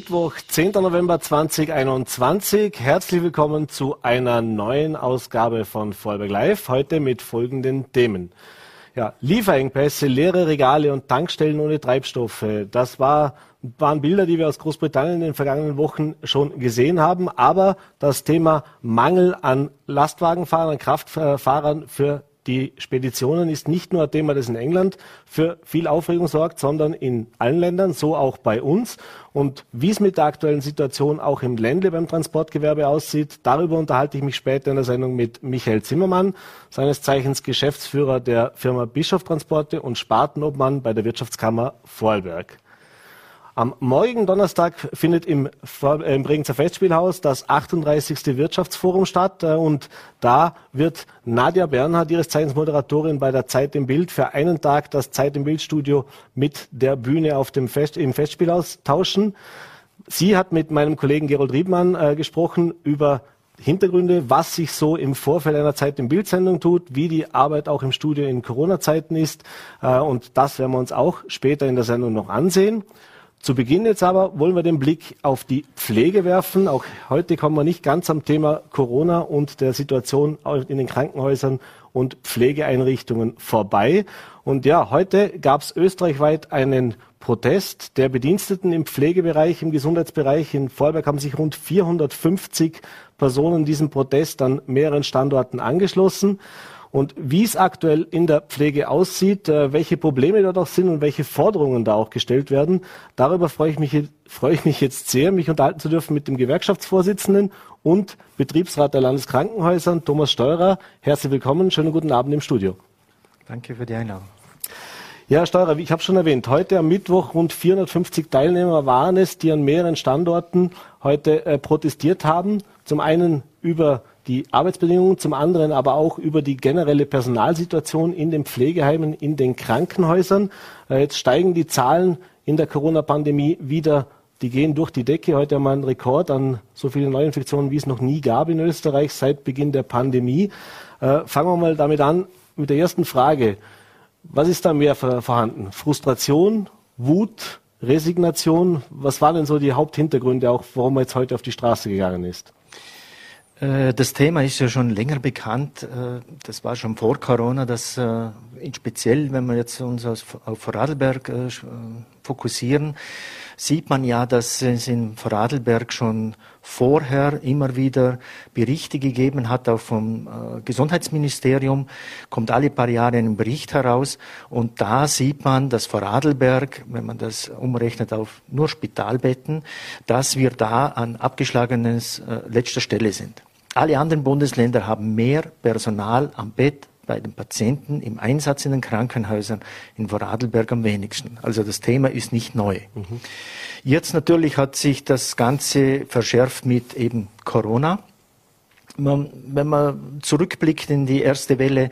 Mittwoch, 10. November 2021. Herzlich willkommen zu einer neuen Ausgabe von Vorarlberg Live. Heute mit folgenden Themen. Ja, Lieferengpässe, leere Regale und Tankstellen ohne Treibstoffe. Das war, waren Bilder, die wir aus Großbritannien in den vergangenen Wochen schon gesehen haben. Aber das Thema Mangel an Lastwagenfahrern, Kraftfahrern für die Speditionen ist nicht nur ein Thema, das in England für viel Aufregung sorgt, sondern in allen Ländern, so auch bei uns. Und wie es mit der aktuellen Situation auch im Ländle beim Transportgewerbe aussieht, darüber unterhalte ich mich später in der Sendung mit Michael Zimmermann, seines Zeichens Geschäftsführer der Firma Bischof Transporte und Spartenobmann bei der Wirtschaftskammer Vorarlberg. Am morgigen Donnerstag findet im, äh, im Bregenzer Festspielhaus das 38. Wirtschaftsforum statt äh, und da wird Nadja Bernhard, ihres Zeichens Moderatorin bei der Zeit im Bild, für einen Tag das Zeit im Bildstudio mit der Bühne auf dem Fest, im Festspielhaus tauschen. Sie hat mit meinem Kollegen Gerold Riebmann äh, gesprochen über Hintergründe, was sich so im Vorfeld einer Zeit im Bildsendung tut, wie die Arbeit auch im Studio in Corona-Zeiten ist. Äh, und das werden wir uns auch später in der Sendung noch ansehen. Zu Beginn jetzt aber wollen wir den Blick auf die Pflege werfen. Auch heute kommen wir nicht ganz am Thema Corona und der Situation in den Krankenhäusern und Pflegeeinrichtungen vorbei. Und ja, heute gab es österreichweit einen Protest der Bediensteten im Pflegebereich, im Gesundheitsbereich. In Vorarlberg haben sich rund 450 Personen diesem Protest an mehreren Standorten angeschlossen. Und wie es aktuell in der Pflege aussieht, äh, welche Probleme dort auch sind und welche Forderungen da auch gestellt werden, darüber freue ich mich, freue ich mich jetzt sehr, mich unterhalten zu dürfen mit dem Gewerkschaftsvorsitzenden und Betriebsrat der Landeskrankenhäuser, Thomas Steurer. Herzlich willkommen, schönen guten Abend im Studio. Danke für die Einladung. Ja, Herr Steurer, ich habe schon erwähnt, heute am Mittwoch rund 450 Teilnehmer waren es, die an mehreren Standorten heute äh, protestiert haben. Zum einen über die Arbeitsbedingungen, zum anderen aber auch über die generelle Personalsituation in den Pflegeheimen, in den Krankenhäusern. Äh, jetzt steigen die Zahlen in der Corona-Pandemie wieder die gehen durch die Decke. Heute haben wir einen Rekord an so vielen Neuinfektionen, wie es noch nie gab in Österreich seit Beginn der Pandemie. Äh, fangen wir mal damit an mit der ersten Frage. Was ist da mehr vorhanden? Frustration, Wut, Resignation? Was waren denn so die Haupthintergründe, auch warum man jetzt heute auf die Straße gegangen ist? Äh, das Thema ist ja schon länger bekannt. Äh, das war schon vor Corona, dass äh, speziell, wenn wir jetzt uns auf Vorarlberg fokussieren, sieht man ja, dass es in Vorarlberg schon vorher immer wieder Berichte gegeben hat, auch vom Gesundheitsministerium, kommt alle paar Jahre ein Bericht heraus und da sieht man, dass Vorarlberg, wenn man das umrechnet auf nur Spitalbetten, dass wir da an abgeschlagenes letzter Stelle sind. Alle anderen Bundesländer haben mehr Personal am Bett bei den Patienten im Einsatz in den Krankenhäusern in Vorarlberg am wenigsten. Also das Thema ist nicht neu. Mhm. Jetzt natürlich hat sich das Ganze verschärft mit eben Corona. Man, wenn man zurückblickt in die erste Welle,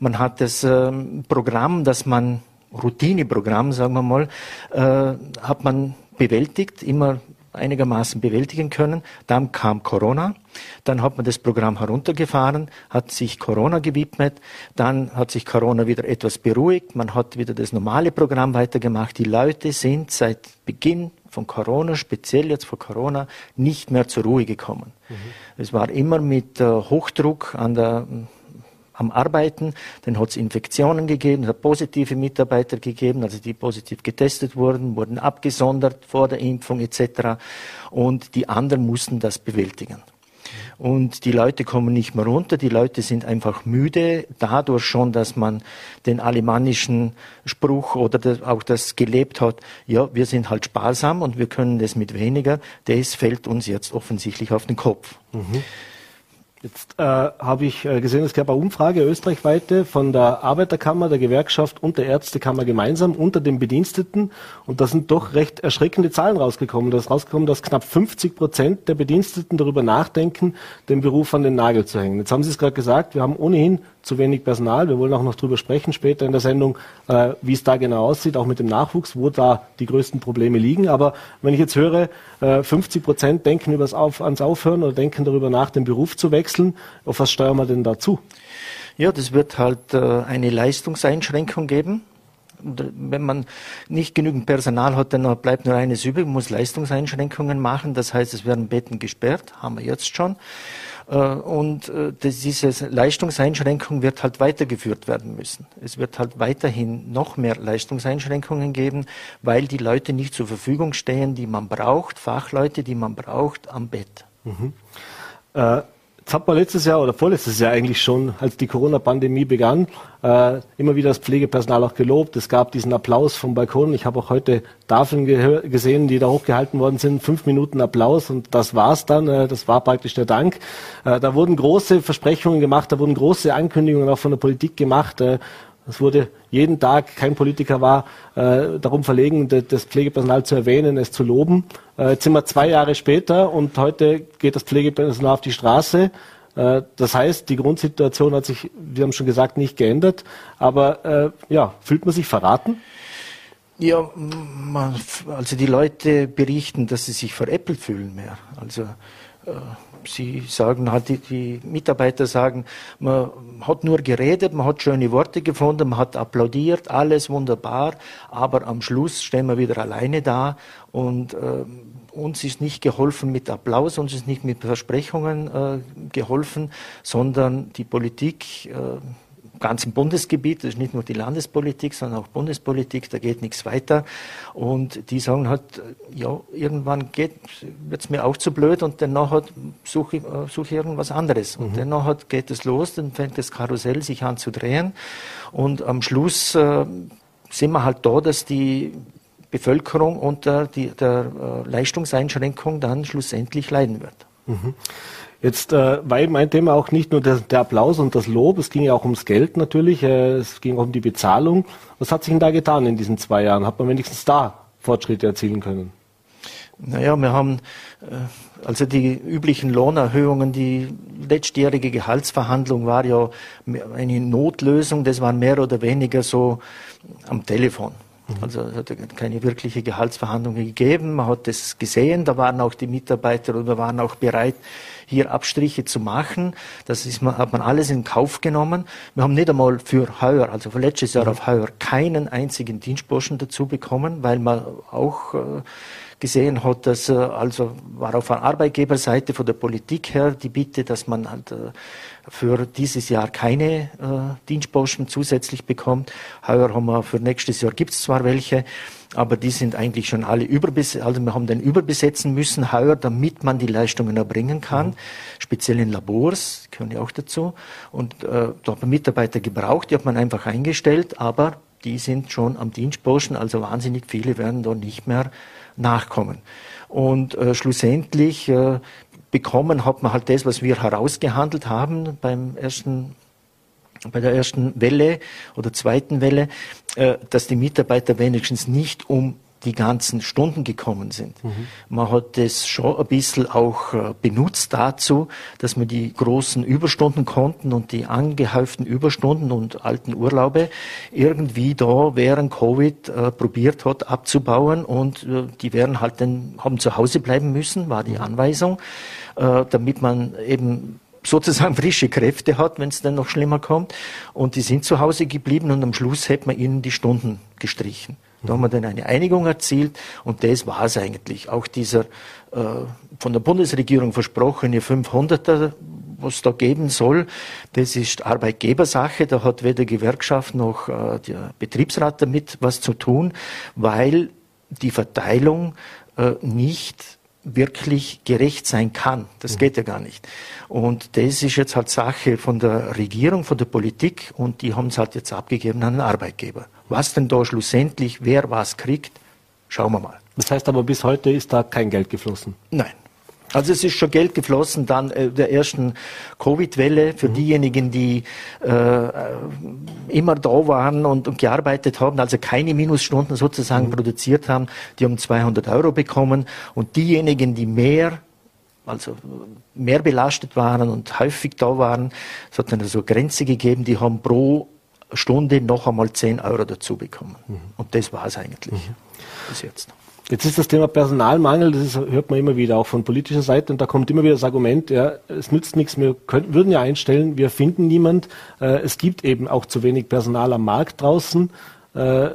man hat das ähm, Programm, das man Routineprogramm, sagen wir mal, äh, hat man bewältigt, immer einigermaßen bewältigen können. Dann kam Corona, dann hat man das Programm heruntergefahren, hat sich Corona gewidmet, dann hat sich Corona wieder etwas beruhigt, man hat wieder das normale Programm weitergemacht. Die Leute sind seit Beginn von Corona, speziell jetzt vor Corona, nicht mehr zur Ruhe gekommen. Mhm. Es war immer mit äh, Hochdruck an der am Arbeiten. Dann hat es Infektionen gegeben, es hat positive Mitarbeiter gegeben, also die positiv getestet wurden, wurden abgesondert vor der Impfung etc. Und die anderen mussten das bewältigen. Und die Leute kommen nicht mehr runter, die Leute sind einfach müde, dadurch schon, dass man den alemannischen Spruch oder das, auch das gelebt hat, ja, wir sind halt sparsam und wir können das mit weniger, das fällt uns jetzt offensichtlich auf den Kopf. Mhm. Jetzt äh, habe ich äh, gesehen, es gab eine Umfrage österreichweite von der Arbeiterkammer, der Gewerkschaft und der Ärztekammer gemeinsam unter den Bediensteten. Und da sind doch recht erschreckende Zahlen rausgekommen. Da ist rausgekommen, dass knapp 50 Prozent der Bediensteten darüber nachdenken, den Beruf an den Nagel zu hängen. Jetzt haben Sie es gerade gesagt, wir haben ohnehin zu wenig Personal. Wir wollen auch noch darüber sprechen später in der Sendung, äh, wie es da genau aussieht, auch mit dem Nachwuchs, wo da die größten Probleme liegen. Aber wenn ich jetzt höre, äh, 50 Prozent denken übers Auf, ans Aufhören oder denken darüber nach, den Beruf zu wechseln, auf was steuern wir denn dazu? Ja, das wird halt äh, eine Leistungseinschränkung geben. wenn man nicht genügend Personal hat, dann bleibt nur eines übrig, man muss Leistungseinschränkungen machen. Das heißt, es werden Betten gesperrt, haben wir jetzt schon. Äh, und äh, diese Leistungseinschränkung wird halt weitergeführt werden müssen. Es wird halt weiterhin noch mehr Leistungseinschränkungen geben, weil die Leute nicht zur Verfügung stehen, die man braucht, Fachleute, die man braucht am Bett. Mhm. Äh Jetzt hat man letztes Jahr oder vorletztes Jahr eigentlich schon, als die Corona-Pandemie begann, äh, immer wieder das Pflegepersonal auch gelobt. Es gab diesen Applaus vom Balkon. Ich habe auch heute Tafeln gesehen, die da hochgehalten worden sind. Fünf Minuten Applaus und das war's dann. Äh, das war praktisch der Dank. Äh, da wurden große Versprechungen gemacht, da wurden große Ankündigungen auch von der Politik gemacht. Es wurde jeden Tag, kein Politiker war äh, darum verlegen, das Pflegepersonal zu erwähnen, es zu loben. Äh, jetzt sind wir zwei Jahre später und heute geht das Pflegepersonal auf die Straße. Äh, das heißt, die Grundsituation hat sich, wir haben schon gesagt, nicht geändert. Aber ja, fühlt man sich verraten? Ja, man, also die Leute berichten, dass sie sich veräppelt fühlen mehr. Also Sie sagen, die, die, Mitarbeiter sagen, man hat nur geredet, man hat schöne Worte gefunden, man hat applaudiert, alles wunderbar, aber am Schluss stehen wir wieder alleine da und äh, uns ist nicht geholfen mit Applaus, uns ist nicht mit Versprechungen äh, geholfen, sondern die Politik äh, ganzen Bundesgebiet, das ist nicht nur die Landespolitik, sondern auch Bundespolitik, da geht nichts weiter. Und die sagen halt, ja, irgendwann wird es mir auch zu blöd und dann suche ich, äh, such ich irgendwas anderes. Und mhm. dann geht es los, dann fängt das Karussell sich an zu drehen. Und am Schluss äh, sind wir halt da, dass die Bevölkerung unter die, der äh, Leistungseinschränkung dann schlussendlich leiden wird. Mhm. Jetzt äh, war eben mein Thema auch nicht nur der, der, Applaus und das Lob, es ging ja auch ums Geld natürlich, äh, es ging auch um die Bezahlung. Was hat sich denn da getan in diesen zwei Jahren? Hat man wenigstens da Fortschritte erzielen können? Naja, wir haben äh, also die üblichen Lohnerhöhungen, die letztjährige Gehaltsverhandlung war ja eine Notlösung, das war mehr oder weniger so am Telefon. Mhm. Also es hat keine wirkliche Gehaltsverhandlungen gegeben. Man hat das gesehen, da waren auch die Mitarbeiter oder waren auch bereit, hier Abstriche zu machen. Das ist, hat man alles in Kauf genommen. Wir haben nicht einmal für heuer, also für letztes Jahr auf heuer, keinen einzigen Dienstburschen dazu bekommen, weil man auch äh, gesehen hat, dass also war auf der Arbeitgeberseite von der Politik her die Bitte, dass man halt äh, für dieses Jahr keine äh, Dienstposten zusätzlich bekommt. Heuer haben wir für nächstes Jahr gibt es zwar welche, aber die sind eigentlich schon alle überbesetzt. Also wir haben den überbesetzen müssen heuer, damit man die Leistungen erbringen kann. Mhm. Speziell in Labors, gehören ja auch dazu. Und äh, da hat man Mitarbeiter gebraucht, die hat man einfach eingestellt, aber die sind schon am Dienstposten, also wahnsinnig viele werden da nicht mehr nachkommen. Und äh, schlussendlich äh, bekommen hat man halt das, was wir herausgehandelt haben beim ersten bei der ersten Welle oder zweiten Welle, äh, dass die Mitarbeiter wenigstens nicht um die ganzen Stunden gekommen sind. Mhm. Man hat das schon ein bisschen auch äh, benutzt dazu, dass man die großen Überstunden konnten und die angehäuften Überstunden und alten Urlaube irgendwie da während Covid äh, probiert hat abzubauen und äh, die wären halt dann, haben zu Hause bleiben müssen, war die. Anweisung, äh, damit man eben sozusagen frische Kräfte hat, wenn es dann noch schlimmer kommt. Und die sind zu Hause geblieben und am Schluss hätte man ihnen die Stunden gestrichen. Da haben wir dann eine Einigung erzielt und das war es eigentlich. Auch dieser äh, von der Bundesregierung versprochene 500er, was da geben soll, das ist Arbeitgebersache. Da hat weder Gewerkschaft noch äh, der Betriebsrat damit was zu tun, weil die Verteilung äh, nicht wirklich gerecht sein kann. Das mhm. geht ja gar nicht. Und das ist jetzt halt Sache von der Regierung, von der Politik und die haben es halt jetzt abgegeben an den Arbeitgeber. Was denn da schlussendlich, wer was kriegt, schauen wir mal. Das heißt aber, bis heute ist da kein Geld geflossen? Nein. Also es ist schon Geld geflossen dann äh, der ersten Covid-Welle für mhm. diejenigen, die äh, immer da waren und, und, gearbeitet haben, also keine Minusstunden sozusagen mhm. produziert haben, die haben 200 Euro bekommen und diejenigen, die mehr also mehr belastet waren und häufig da waren, es hat dann so Grenze gegeben, die haben pro Stunde noch einmal 10 Euro dazu bekommen. Mhm. Und das war es eigentlich mhm. bis jetzt. Jetzt ist das Thema Personalmangel, das ist, hört man immer wieder auch von politischer Seite und da kommt immer wieder das Argument, ja, es nützt nichts, wir können, würden ja einstellen, wir finden niemand, äh, es gibt eben auch zu wenig Personal am Markt draußen. Äh,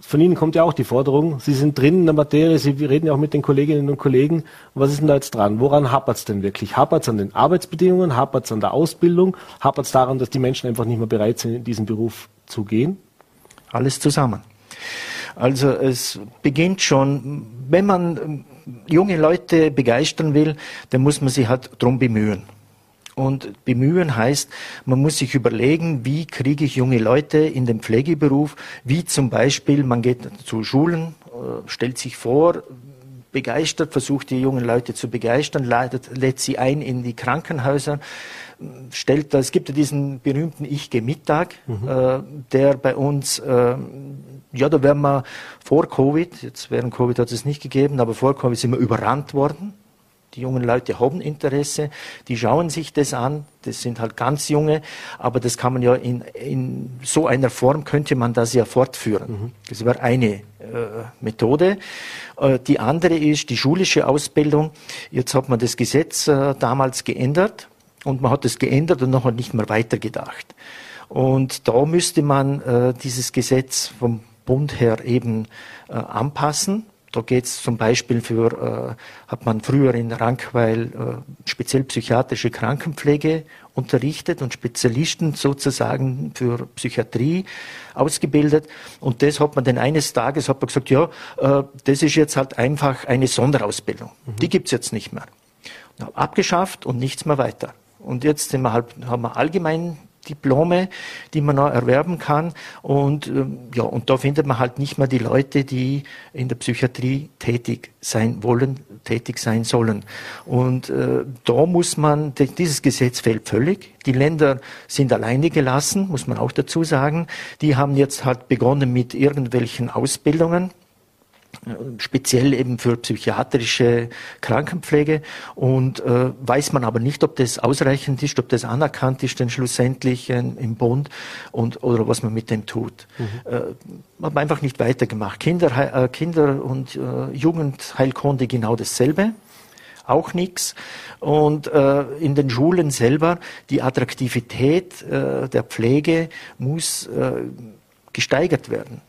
von Ihnen kommt ja auch die Forderung, Sie sind drin in der Materie, Sie reden ja auch mit den Kolleginnen und Kollegen. Was ist denn da jetzt dran? Woran hapert es denn wirklich? Hapert es an den Arbeitsbedingungen? Hapert es an der Ausbildung? Hapert es daran, dass die Menschen einfach nicht mehr bereit sind, in diesen Beruf zu gehen? Alles zusammen. Also es beginnt schon, wenn man junge Leute begeistern will, dann muss man sich halt drum bemühen. Und bemühen heißt, man muss sich überlegen, wie kriege ich junge Leute in den Pflegeberuf, wie zum Beispiel, man geht zu Schulen, äh, stellt sich vor, begeistert, versucht die jungen Leute zu begeistern, lädt, lädt sie ein in die Krankenhäuser, stellt, es gibt ja diesen berühmten Ich gehe Mittag, mhm. äh, der bei uns, äh, ja, da wären wir vor Covid, jetzt während Covid hat es nicht gegeben, aber vor Covid sind wir überrannt worden die jungen Leute haben Interesse, die schauen sich das an, das sind halt ganz junge, aber das kann man ja in, in so einer Form könnte man das ja fortführen. Mhm. Das wäre eine äh, Methode. Äh, die andere ist die schulische Ausbildung. Jetzt hat man das Gesetz äh, damals geändert und man hat es geändert und noch nicht mehr weitergedacht. Und da müsste man äh, dieses Gesetz vom Bund her eben äh, anpassen da geht es zum Beispiel für, äh, hat man früher in Rankweil äh, speziell psychiatrische Krankenpflege unterrichtet und Spezialisten sozusagen für Psychiatrie ausgebildet. Und das hat man dann eines Tages hat man gesagt, ja, äh, das ist jetzt halt einfach eine Sonderausbildung. Mhm. Die gibt's jetzt nicht mehr. Abgeschafft und nichts mehr weiter. Und jetzt sind wir halt, haben wir allgemein Diplome, die man noch erwerben kann. Und ähm, ja, und da findet man halt nicht mehr die Leute, die in der Psychiatrie tätig sein wollen, tätig sein sollen. Und äh, da muss man, dieses Gesetz fällt völlig. Die Länder sind alleine gelassen, muss man auch dazu sagen. Die haben jetzt halt begonnen mit irgendwelchen Ausbildungen speziell eben für psychiatrische Krankenpflege und äh, weiß man aber nicht, ob das ausreichend ist, ob das anerkannt ist, denn schlussendlich äh, im Bund und oder was man mit dem tut. Mhm. Äh, man hat einfach nicht weitergemacht. Kinder, äh, Kinder und äh, Jugendheilkunde genau dasselbe auch nichts. Und äh, in den Schulen selber, die Attraktivität äh, der Pflege muss äh, gesteigert werden.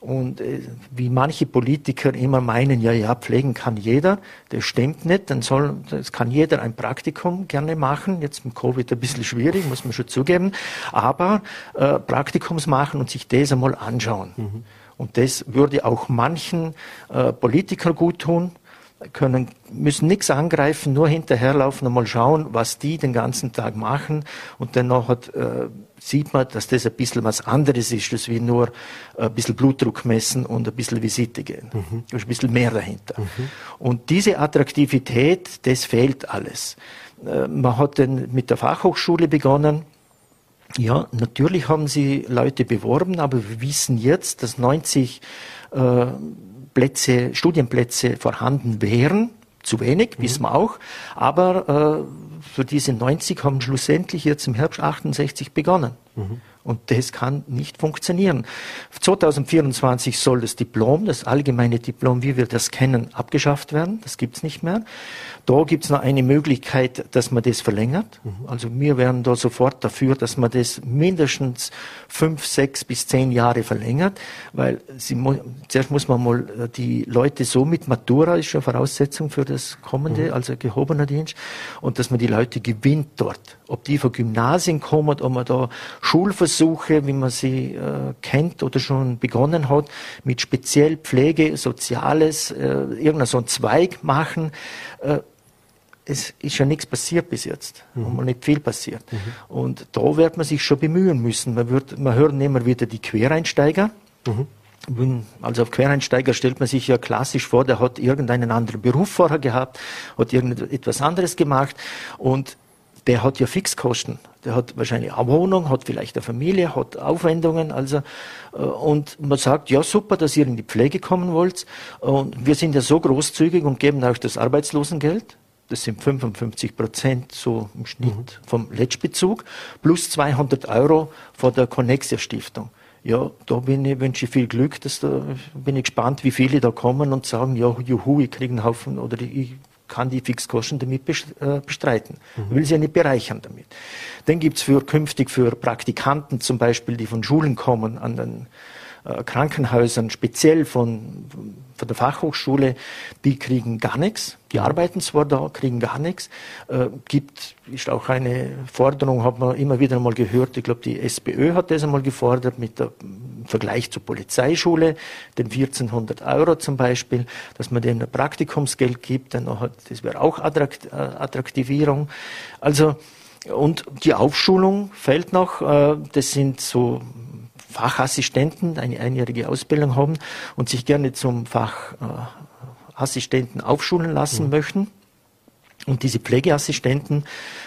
Und äh, wie manche Politiker immer meinen, ja, ja, pflegen kann jeder, das stimmt nicht. Dann soll, das kann jeder ein Praktikum gerne machen. Jetzt mit Covid ein bisschen schwierig, muss man schon zugeben. Aber äh, Praktikums machen und sich das einmal anschauen. Mhm. Und das würde auch manchen äh, Politikern gut tun, können, müssen nichts angreifen, nur hinterherlaufen und mal schauen, was die den ganzen Tag machen. Und dann noch hat, äh, sieht man, dass das ein bisschen was anderes ist, als wie nur ein bisschen Blutdruck messen und ein bisschen Visite gehen. Mhm. Da ist ein bisschen mehr dahinter. Mhm. Und diese Attraktivität, das fehlt alles. Äh, man hat dann mit der Fachhochschule begonnen. Ja, natürlich haben sie Leute beworben, aber wir wissen jetzt, dass 90 äh, Plätze, Studienplätze vorhanden wären. Zu wenig, mhm. wissen wir auch. Aber äh, für diese 90 haben schlussendlich jetzt im Herbst 68 begonnen. Mhm. Und das kann nicht funktionieren. 2024 soll das Diplom, das allgemeine Diplom, wie wir das kennen, abgeschafft werden. Das gibt's nicht mehr. Da gibt's noch eine Möglichkeit, dass man das verlängert. Mhm. Also wir wären da sofort dafür, dass man das mindestens fünf, sechs bis zehn Jahre verlängert, weil sie, zuerst muss man mal äh, die Leute so mit Matura ist schon Voraussetzung für das kommende, mhm. also gehobener Dienst, und dass man die Leute gewinnt dort. Ob die von Gymnasien kommen, ob man da Schulversuche, wie man sie äh, kennt oder schon begonnen hat, mit speziell Pflege, Soziales, äh, irgendein so ein Zweig machen. Äh, es ist ja nichts passiert bis jetzt. Mhm. Und nicht viel passiert. Mhm. Und da wird man sich schon bemühen müssen. Man, wird, man hört immer wieder die Quereinsteiger. Mhm. Also auf Quereinsteiger stellt man sich ja klassisch vor, der hat irgendeinen anderen Beruf vorher gehabt, hat irgendetwas anderes gemacht und der hat ja Fixkosten. Der hat wahrscheinlich eine Wohnung, hat vielleicht eine Familie, hat Aufwendungen. Also, äh, und man sagt, ja super, dass ihr in die Pflege kommen wollt. Und wir sind ja so großzügig und geben euch das Arbeitslosengeld. Das sind 55 Prozent so im Schnitt mhm. vom Letztbezug plus 200 Euro von der Connexia Stiftung. Ja, da bin ich, wünsche ich viel Glück, dass da bin ich gespannt, wie viele da kommen und sagen, ja, juhu, ich kriege einen Haufen oder ich kann die Fixkosten damit äh, bestreiten. Mhm. Will sie ja nicht bereichern damit. Dann gibt's für künftig für Praktikanten zum Beispiel, die von Schulen kommen, an den äh, Krankenhäusern, speziell von, von der Fachhochschule, die kriegen gar nichts. Die arbeiten zwar da, kriegen gar nichts. Äh, gibt, ist auch eine Forderung, hat man immer wieder mal gehört, ich glaube, die SPÖ hat das einmal gefordert mit der im Vergleich zur Polizeischule, den 1400 Euro zum Beispiel, dass man denen ein Praktikumsgeld gibt, dann hat, das wäre auch Attrakt, äh, Attraktivierung. Also, und die Aufschulung fällt noch, äh, das sind so Fachassistenten, eine einjährige Ausbildung haben und sich gerne zum Fachassistenten aufschulen lassen mhm. möchten. Und diese Pflegeassistenten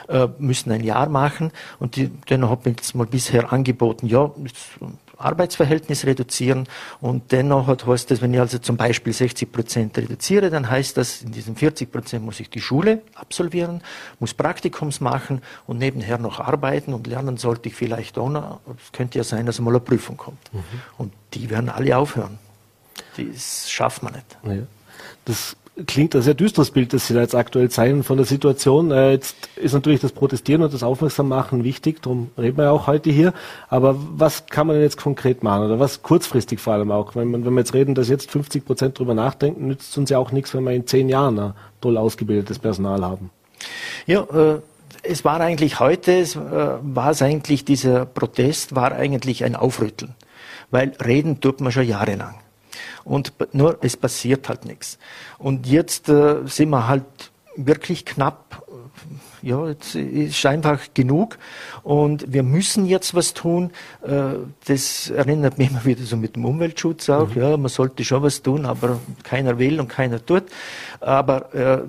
äh, müssen ein Jahr machen und die, denen habe ich jetzt mal bisher angeboten, ja, Arbeitsverhältnis reduzieren und dennoch hat, heißt das, wenn ich also zum Beispiel 60 Prozent reduziere, dann heißt das, in diesen 40 Prozent muss ich die Schule absolvieren, muss Praktikums machen und nebenher noch arbeiten und lernen sollte ich vielleicht auch noch. Es könnte ja sein, dass mal eine Prüfung kommt. Mhm. Und die werden alle aufhören. Das schafft man nicht. Ja. Das klingt ein sehr düsteres Bild, das Sie da jetzt aktuell zeigen von der Situation. Äh, jetzt ist natürlich das Protestieren und das Aufmerksammachen wichtig, darum reden wir ja auch heute hier. Aber was kann man denn jetzt konkret machen oder was kurzfristig vor allem auch? Wenn, man, wenn wir jetzt reden, dass jetzt 50 Prozent drüber nachdenken, nützt es uns ja auch nichts, wenn wir in zehn Jahren ein toll ausgebildetes Personal haben. Ja, äh, es war eigentlich heute, es, äh, war es eigentlich, dieser Protest war eigentlich ein Aufrütteln. Weil reden tut man schon jahrelang und nur es passiert halt nichts. Und jetzt äh, sind wir halt wirklich knapp. Ja, jetzt ist einfach genug und wir müssen jetzt was tun. Äh, das erinnert mich immer wieder so mit dem Umweltschutz auch. Mhm. Ja, man sollte schon was tun, aber keiner will und keiner tut. Aber äh,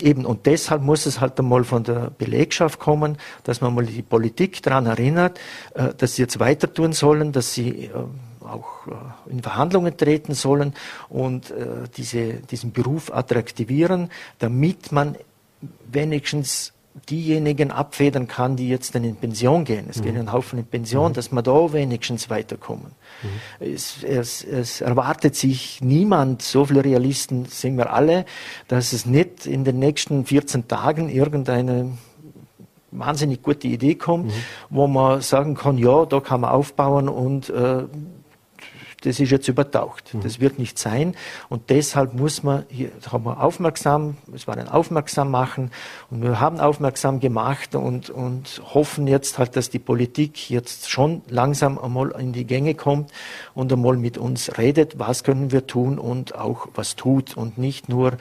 eben und deshalb muss es halt einmal von der Belegschaft kommen, dass man mal die Politik daran erinnert, äh, dass sie jetzt weiter tun sollen, dass sie äh, auch äh, in Verhandlungen treten sollen und äh, diese, diesen Beruf attraktivieren, damit man wenigstens diejenigen abfedern kann, die jetzt dann in Pension gehen. Es mhm. gehen ein Haufen in Pension, mhm. dass man da wenigstens weiterkommen. Mhm. Es, es, es, erwartet sich niemand, so viele Realisten sind wir alle, dass es nicht in den nächsten 14 Tagen irgendeine wahnsinnig gute Idee kommt, mhm. wo man sagen kann, ja, da kann man aufbauen und äh, das ist jetzt übertaucht. Mhm. Das wird nicht sein. Und deshalb muss man, hier haben wir aufmerksam, es war ein Aufmerksam machen und wir haben aufmerksam gemacht und, und hoffen jetzt halt, dass die Politik jetzt schon langsam einmal in die Gänge kommt und einmal mit uns redet, was können wir tun und auch was tut und nicht nur,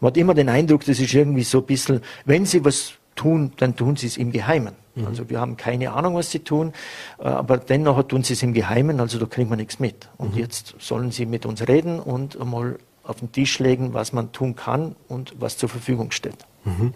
man hat immer den Eindruck, das ist irgendwie so ein bisschen, wenn sie was tun, dann tun sie es im Geheimen. Mhm. Also wir haben keine Ahnung, was sie tun, äh, aber dennoch tun sie es im Geheimen, also da kriegen wir nichts mit. Und mhm. jetzt sollen sie mit uns reden und einmal auf den Tisch legen, was man tun kann und was zur Verfügung steht. Mhm.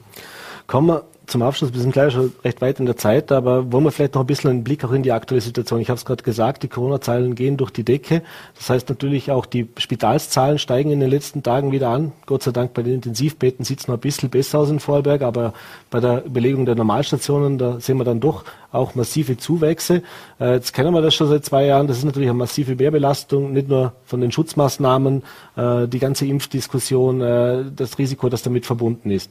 Kommen wir zum Abschluss, wir sind gleich schon recht weit in der Zeit, aber wollen wir vielleicht noch ein bisschen einen Blick auch in die aktuelle Situation. Ich habe es gerade gesagt, die Corona-Zahlen gehen durch die Decke. Das heißt natürlich auch, die Spitalszahlen steigen in den letzten Tagen wieder an. Gott sei Dank bei den Intensivbetten sieht es noch ein bisschen besser aus in Vorberg, aber bei der Überlegung der Normalstationen, da sehen wir dann doch auch massive Zuwächse. Äh, jetzt kennen wir das schon seit zwei Jahren. Das ist natürlich eine massive Mehrbelastung, nicht nur von den Schutzmaßnahmen, äh, die ganze Impfdiskussion, äh, das Risiko, das damit verbunden ist.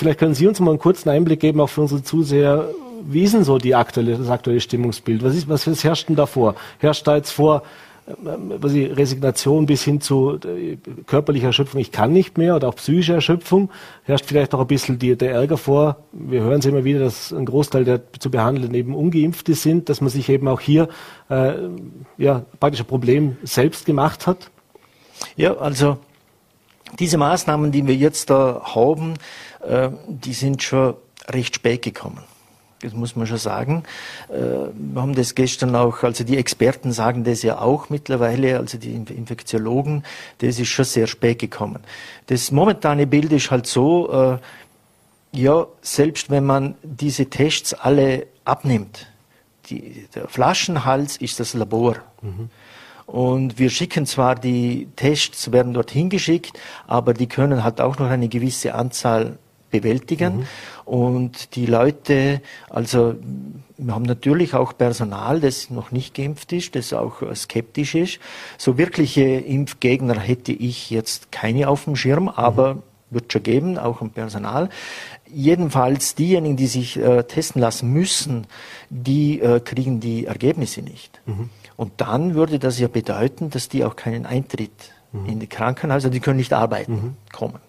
Vielleicht können Sie uns mal einen kurzen Einblick geben, auch für unsere Zuseher. Wie ist denn so die aktuelle, das aktuelle Stimmungsbild? Was, ist, was, herrscht denn davor? Herrscht da jetzt vor ähm, was ich, Resignation bis hin zu äh, körperlicher Erschöpfung, ich kann nicht mehr, oder auch psychische Erschöpfung? Herrscht vielleicht auch ein bisschen die, der Ärger vor? Wir hören es immer wieder, dass ein Großteil der zu behandelnden eben Ungeimpfte sind, dass man sich eben auch hier äh, ja, praktisch ein Problem selbst gemacht hat? Ja, also diese Maßnahmen, die wir jetzt da haben, äh, die sind schon recht spät gekommen. Das muss man schon sagen. Äh, wir haben das gestern auch, also die Experten sagen das ja auch mittlerweile, also die Infektiologen, das ist schon sehr spät gekommen. Das momentane Bild ist halt so, äh, ja, selbst wenn man diese Tests alle abnimmt, die, der Flaschenhals ist das Labor. Mhm. Und wir schicken zwar die Tests, werden dorthin geschickt, aber die können halt auch noch eine gewisse Anzahl bewältigen. Mhm. Und die Leute, also wir haben natürlich auch Personal, das noch nicht geimpft ist, das auch skeptisch ist. So wirkliche Impfgegner hätte ich jetzt keine auf dem Schirm, aber mhm. wird schon geben, auch im Personal. Jedenfalls diejenigen, die sich äh, testen lassen müssen, die äh, kriegen die Ergebnisse nicht. Mhm. Und dann würde das ja bedeuten, dass die auch keinen Eintritt mhm. in die Krankenhäuser, die können nicht arbeiten, mhm. kommen.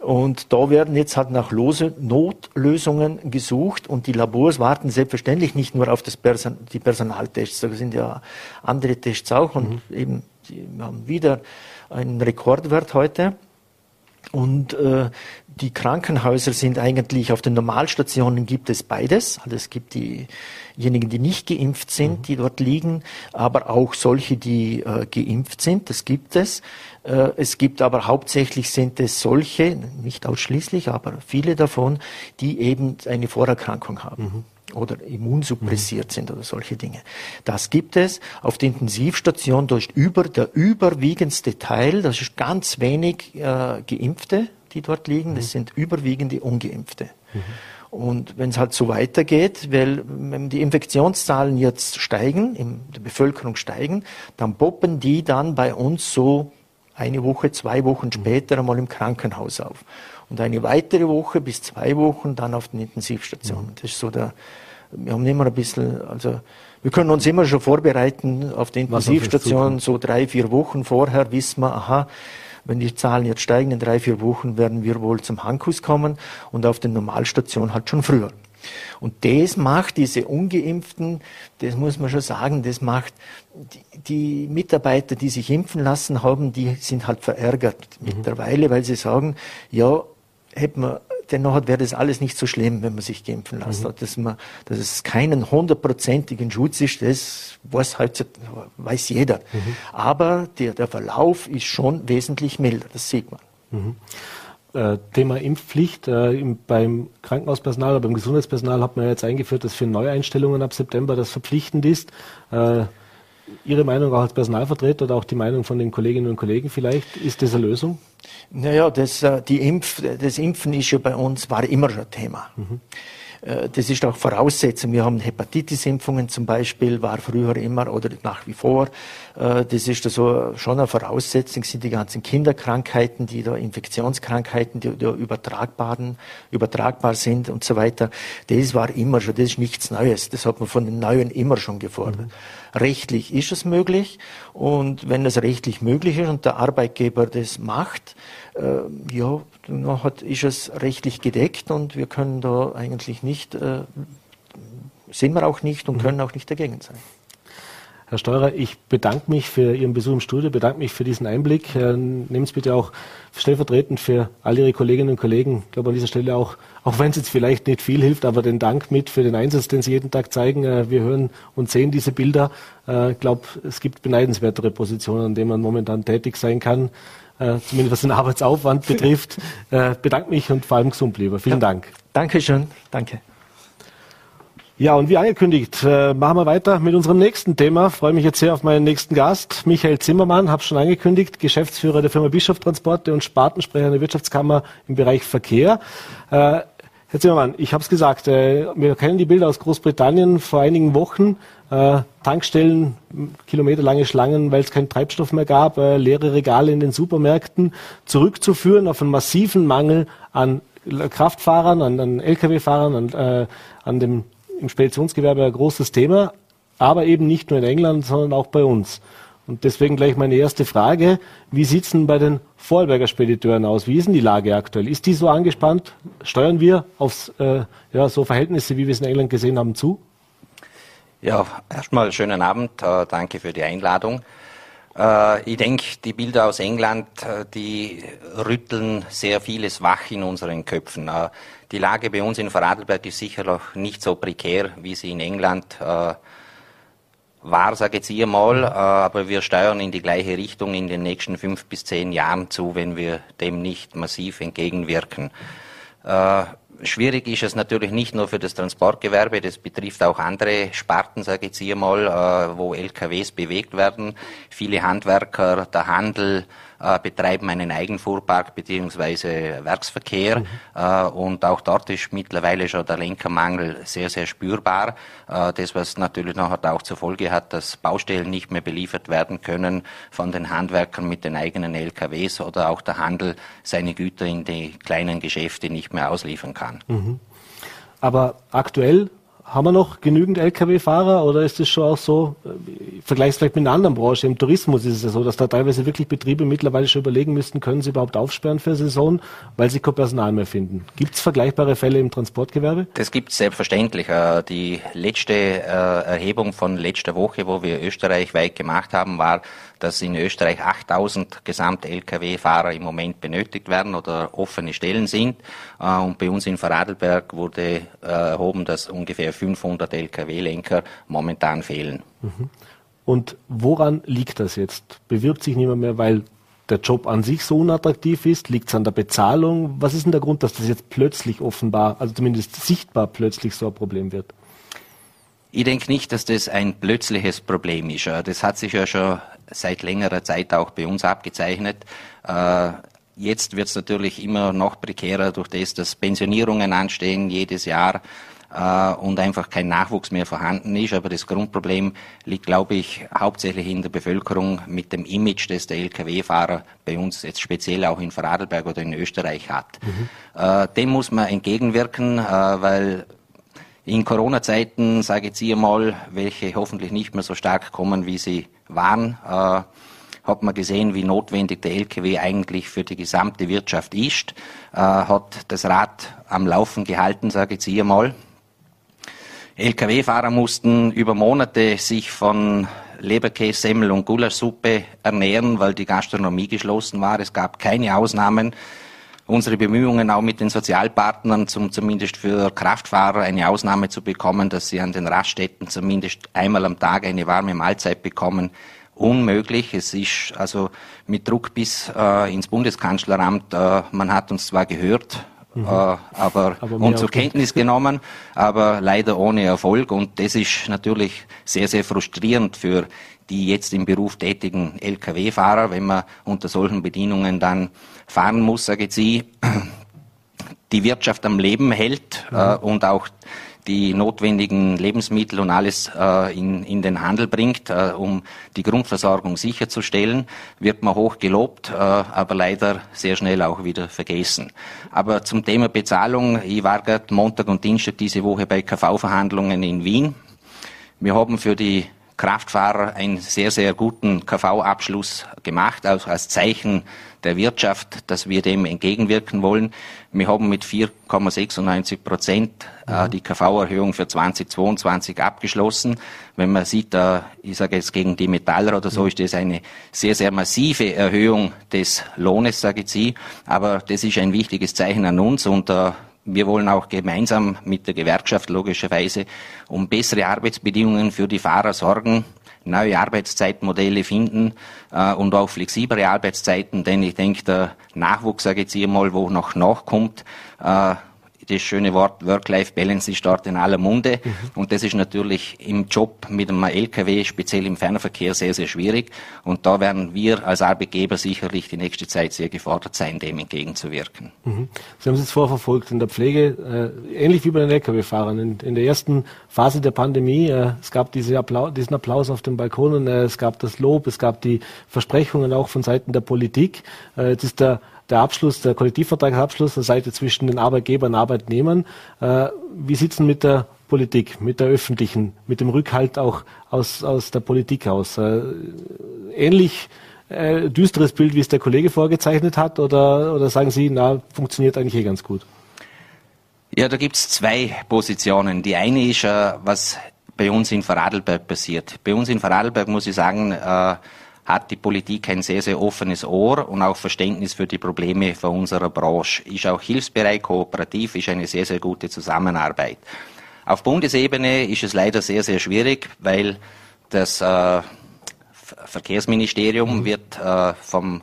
Und da werden jetzt halt nach Lose Notlösungen gesucht und die Labors warten selbstverständlich nicht nur auf das Person die Personaltests, da sind ja andere Tests auch und mhm. eben, wir haben wieder einen Rekordwert heute. Und äh, die Krankenhäuser sind eigentlich auf den Normalstationen gibt es beides. Also es gibt diejenigen, die nicht geimpft sind, mhm. die dort liegen, aber auch solche, die äh, geimpft sind. Das gibt es. Äh, es gibt aber hauptsächlich sind es solche, nicht ausschließlich, aber viele davon, die eben eine Vorerkrankung haben. Mhm oder immunsuppressiert mhm. sind oder solche Dinge. Das gibt es. Auf der Intensivstation durch über der überwiegendste Teil, das ist ganz wenig äh, Geimpfte, die dort liegen, das mhm. sind überwiegende Ungeimpfte. Mhm. Und wenn es halt so weitergeht, weil wenn die Infektionszahlen jetzt steigen, in der Bevölkerung steigen, dann poppen die dann bei uns so eine Woche, zwei Wochen später einmal im Krankenhaus auf und eine weitere Woche bis zwei Wochen dann auf den Intensivstationen. Mhm. Das ist so der, wir haben immer ein bisschen, also wir können uns immer schon vorbereiten auf die Intensivstation, so drei, vier Wochen vorher wissen wir, aha, wenn die Zahlen jetzt steigen, in drei, vier Wochen werden wir wohl zum Hankus kommen und auf den Normalstation halt schon früher. Und das macht diese Ungeimpften, das muss man schon sagen, das macht die, die Mitarbeiter, die sich impfen lassen haben, die sind halt verärgert mhm. mittlerweile, weil sie sagen, ja, hätte man dennoch wäre das alles nicht so schlimm, wenn man sich impfen lässt. Mhm. Dass, man, dass es keinen hundertprozentigen Schutz ist, das weiß, halt, weiß jeder. Mhm. Aber der, der Verlauf ist schon wesentlich milder, das sieht man. Mhm. Äh, Thema Impfpflicht. Äh, im, beim Krankenhauspersonal oder beim Gesundheitspersonal hat man jetzt eingeführt, dass für Neueinstellungen ab September das verpflichtend ist. Äh, Ihre Meinung auch als Personalvertreter oder auch die Meinung von den Kolleginnen und Kollegen vielleicht, ist das eine Lösung? Naja, das, die Impf, das Impfen ist ja bei uns, war immer schon Thema. Mhm. Das ist auch Voraussetzung. Wir haben Hepatitis-Impfungen zum Beispiel, war früher immer oder nach wie vor. Äh, das ist also schon eine Voraussetzung, sind die ganzen Kinderkrankheiten, die da Infektionskrankheiten, die da übertragbaren, übertragbar sind und so weiter. Das war immer schon, das ist nichts Neues. Das hat man von den Neuen immer schon gefordert. Mhm. Rechtlich ist es möglich und wenn es rechtlich möglich ist und der Arbeitgeber das macht, äh, ja, dann hat, ist es rechtlich gedeckt und wir können da eigentlich nicht, äh, sind wir auch nicht und mhm. können auch nicht dagegen sein. Herr Steurer, ich bedanke mich für Ihren Besuch im Studio, bedanke mich für diesen Einblick. Äh, nehmen Sie bitte auch stellvertretend für all Ihre Kolleginnen und Kollegen, ich glaube an dieser Stelle auch, auch wenn es jetzt vielleicht nicht viel hilft, aber den Dank mit für den Einsatz, den Sie jeden Tag zeigen. Äh, wir hören und sehen diese Bilder. Äh, ich glaube, es gibt beneidenswertere Positionen, an denen man momentan tätig sein kann. Zumindest was den Arbeitsaufwand betrifft. Äh, bedanke mich und vor allem gesund bleiben. Vielen ja, Dank. Dankeschön. Danke. Ja, und wie angekündigt, äh, machen wir weiter mit unserem nächsten Thema. Freue mich jetzt sehr auf meinen nächsten Gast, Michael Zimmermann, habe schon angekündigt, Geschäftsführer der Firma Bischof Transporte und Spartensprecher der Wirtschaftskammer im Bereich Verkehr. Äh, Herr Zimmermann, ich habe es gesagt, äh, wir kennen die Bilder aus Großbritannien vor einigen Wochen. Äh, Tankstellen, kilometerlange Schlangen, weil es keinen Treibstoff mehr gab, äh, leere Regale in den Supermärkten, zurückzuführen auf einen massiven Mangel an Kraftfahrern, an, an Lkw-Fahrern, an, äh, an dem im Speditionsgewerbe ein großes Thema, aber eben nicht nur in England, sondern auch bei uns. Und deswegen gleich meine erste Frage. Wie sieht es denn bei den Vorarlberger Spediteuren aus? Wie ist denn die Lage aktuell? Ist die so angespannt? Steuern wir auf äh, ja, so Verhältnisse, wie wir es in England gesehen haben, zu? Ja, erstmal schönen Abend. Äh, danke für die Einladung. Äh, ich denke, die Bilder aus England, äh, die rütteln sehr vieles wach in unseren Köpfen. Äh, die Lage bei uns in Vorarlberg ist sicher noch nicht so prekär, wie sie in England war, sage ich jetzt mal, aber wir steuern in die gleiche Richtung in den nächsten fünf bis zehn Jahren zu, wenn wir dem nicht massiv entgegenwirken. Schwierig ist es natürlich nicht nur für das Transportgewerbe, das betrifft auch andere Sparten, sage ich jetzt hier mal, äh, wo LKWs bewegt werden. Viele Handwerker, der Handel, äh, betreiben einen Eigenfuhrpark bzw. Werksverkehr mhm. äh, und auch dort ist mittlerweile schon der Lenkermangel sehr, sehr spürbar. Äh, das, was natürlich nachher auch zur Folge hat, dass Baustellen nicht mehr beliefert werden können von den Handwerkern mit den eigenen LKWs oder auch der Handel seine Güter in die kleinen Geschäfte nicht mehr ausliefern kann. Mhm. Aber aktuell haben wir noch genügend Lkw-Fahrer oder ist es schon auch so, äh, vergleichs vielleicht mit einer anderen Branche, im Tourismus ist es ja so, dass da teilweise wirklich Betriebe mittlerweile schon überlegen müssten, können sie überhaupt aufsperren für Saison, weil sie kein Personal mehr finden. Gibt es vergleichbare Fälle im Transportgewerbe? Das gibt es selbstverständlich. Äh, die letzte äh, Erhebung von letzter Woche, wo wir österreichweit gemacht haben, war, dass in Österreich 8000 Gesamt-Lkw-Fahrer im Moment benötigt werden oder offene Stellen sind. Und bei uns in Vorarlberg wurde erhoben, dass ungefähr 500 Lkw-Lenker momentan fehlen. Mhm. Und woran liegt das jetzt? Bewirbt sich niemand mehr, weil der Job an sich so unattraktiv ist? Liegt es an der Bezahlung? Was ist denn der Grund, dass das jetzt plötzlich offenbar, also zumindest sichtbar plötzlich so ein Problem wird? Ich denke nicht, dass das ein plötzliches Problem ist. Das hat sich ja schon seit längerer Zeit auch bei uns abgezeichnet. Äh, jetzt wird es natürlich immer noch prekärer durch das, dass Pensionierungen anstehen jedes Jahr äh, und einfach kein Nachwuchs mehr vorhanden ist. Aber das Grundproblem liegt, glaube ich, hauptsächlich in der Bevölkerung mit dem Image, das der Lkw-Fahrer bei uns jetzt speziell auch in Vorarlberg oder in Österreich hat. Mhm. Äh, dem muss man entgegenwirken, äh, weil in Corona-Zeiten, sage ich jetzt einmal, welche hoffentlich nicht mehr so stark kommen, wie sie waren, äh, hat man gesehen, wie notwendig der LKW eigentlich für die gesamte Wirtschaft ist, äh, hat das Rad am Laufen gehalten, sage ich jetzt einmal. Lkw-Fahrer mussten über Monate sich von Leberkäse, Semmel und Gulaschsuppe ernähren, weil die Gastronomie geschlossen war. Es gab keine Ausnahmen. Unsere Bemühungen auch mit den Sozialpartnern, zum zumindest für Kraftfahrer eine Ausnahme zu bekommen, dass sie an den Raststätten zumindest einmal am Tag eine warme Mahlzeit bekommen, unmöglich. Es ist also mit Druck bis äh, ins Bundeskanzleramt. Äh, man hat uns zwar gehört, Mhm. Äh, aber, aber und zur Kenntnis genommen, aber leider ohne Erfolg. Und das ist natürlich sehr, sehr frustrierend für die jetzt im Beruf tätigen Lkw-Fahrer, wenn man unter solchen Bedingungen dann fahren muss, sage ich Sie, die Wirtschaft am Leben hält mhm. äh, und auch die notwendigen Lebensmittel und alles äh, in, in den Handel bringt, äh, um die Grundversorgung sicherzustellen, wird man hoch gelobt, äh, aber leider sehr schnell auch wieder vergessen. Aber zum Thema Bezahlung, ich war gerade Montag und Dienstag diese Woche bei KV-Verhandlungen in Wien. Wir haben für die Kraftfahrer einen sehr, sehr guten KV-Abschluss gemacht, auch als Zeichen der Wirtschaft, dass wir dem entgegenwirken wollen. Wir haben mit 4,96 Prozent äh, mhm. die KV-Erhöhung für 2022 abgeschlossen. Wenn man sieht, äh, ich sage jetzt gegen die Metaller oder so, mhm. ist das eine sehr, sehr massive Erhöhung des Lohnes, sage ich Sie. Aber das ist ein wichtiges Zeichen an uns und äh, wir wollen auch gemeinsam mit der Gewerkschaft logischerweise um bessere Arbeitsbedingungen für die Fahrer sorgen neue Arbeitszeitmodelle finden äh, und auch flexiblere Arbeitszeiten, denn ich denke, der Nachwuchs, sage ich jetzt hier mal, wo noch nachkommt, äh, das schöne Wort Work-Life-Balance ist dort in aller Munde. Mhm. Und das ist natürlich im Job mit einem LKW, speziell im Fernverkehr, sehr, sehr schwierig. Und da werden wir als Arbeitgeber sicherlich die nächste Zeit sehr gefordert sein, dem entgegenzuwirken. Mhm. Sie haben es jetzt vorverfolgt in der Pflege, äh, ähnlich wie bei den LKW-Fahrern. In, in, der ersten Phase der Pandemie, äh, es gab diese Appla diesen Applaus auf den Balkonen, äh, es gab das Lob, es gab die Versprechungen auch von Seiten der Politik. Äh, jetzt ist der der Abschluss, der Kollektivvertragsabschluss der Seite zwischen den Arbeitgebern und Arbeitnehmern. Äh, wie sieht es denn mit der Politik, mit der öffentlichen, mit dem Rückhalt auch aus, aus der Politik aus? Äh, ähnlich äh, düsteres Bild, wie es der Kollege vorgezeichnet hat, oder, oder sagen Sie, na, funktioniert eigentlich eh ganz gut? Ja, da gibt es zwei Positionen. Die eine ist, äh, was bei uns in Vorarlberg passiert. Bei uns in Vorarlberg muss ich sagen, äh, hat die Politik ein sehr, sehr offenes Ohr und auch Verständnis für die Probleme von unserer Branche. Ist auch hilfsbereit, kooperativ, ist eine sehr, sehr gute Zusammenarbeit. Auf Bundesebene ist es leider sehr, sehr schwierig, weil das äh, Verkehrsministerium mhm. wird äh, vom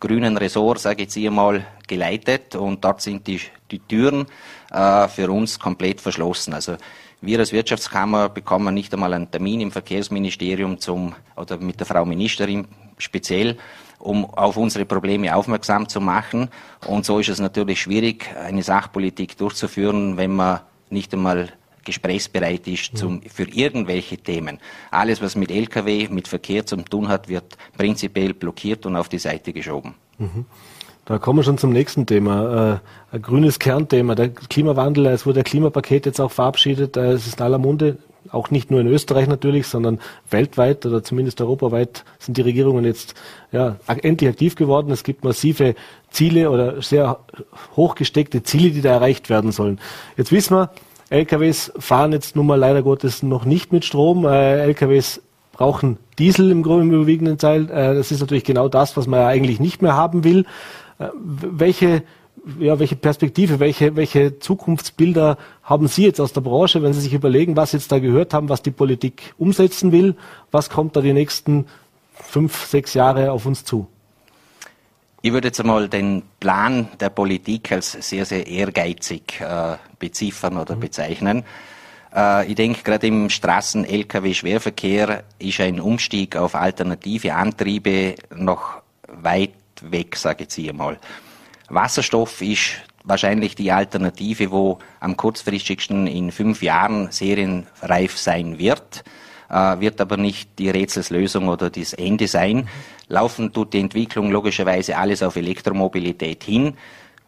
grünen Ressort, sage ich jetzt einmal, geleitet und dort sind die, die Türen äh, für uns komplett verschlossen. Also Wir als Wirtschaftskammer bekommen nicht einmal einen Termin im Verkehrsministerium zum, oder mit der Frau Ministerin speziell, um auf unsere Probleme aufmerksam zu machen. Und so ist es natürlich schwierig, eine Sachpolitik durchzuführen, wenn man nicht einmal gesprächsbereit ist zum, für irgendwelche Themen. Alles, was mit Lkw, mit Verkehr zu tun hat, wird prinzipiell blockiert und auf die Seite geschoben. Mhm. Da kommen wir schon zum nächsten Thema. Äh, ein grünes Kernthema, der Klimawandel. Es wurde der Klimapaket jetzt auch verabschiedet. Äh, es ist in aller Munde, auch nicht nur in Österreich natürlich, sondern weltweit oder zumindest europaweit sind die Regierungen jetzt ja, endlich aktiv geworden. Es gibt massive Ziele oder sehr hochgesteckte Ziele, die da erreicht werden sollen. Jetzt wissen wir, LKWs fahren jetzt nun mal leider Gottes noch nicht mit Strom. Äh, LKWs brauchen Diesel im, im überwiegenden Teil. Äh, das ist natürlich genau das, was man ja eigentlich nicht mehr haben will. Äh, welche, ja, welche Perspektive, welche, welche Zukunftsbilder haben Sie jetzt aus der Branche, wenn Sie sich überlegen, was Sie jetzt da gehört haben, was die Politik umsetzen will? Was kommt da die nächsten fünf, sechs Jahre auf uns zu? Ich würde jetzt einmal den Plan der Politik als sehr, sehr ehrgeizig äh, beziffern oder mhm. bezeichnen. Äh, ich denke, gerade im Straßen-Lkw-Schwerverkehr ist ein Umstieg auf alternative Antriebe noch weit weg, sage ich jetzt einmal. Wasserstoff ist wahrscheinlich die Alternative, wo am kurzfristigsten in fünf Jahren serienreif sein wird äh, wird aber nicht die Rätselslösung oder das Ende sein. Laufen tut die Entwicklung logischerweise alles auf Elektromobilität hin,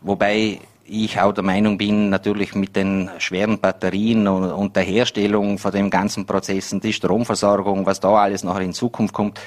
wobei ich auch der Meinung bin, natürlich mit den schweren Batterien und, und der Herstellung von dem ganzen Prozess und die Stromversorgung, was da alles noch in Zukunft kommt,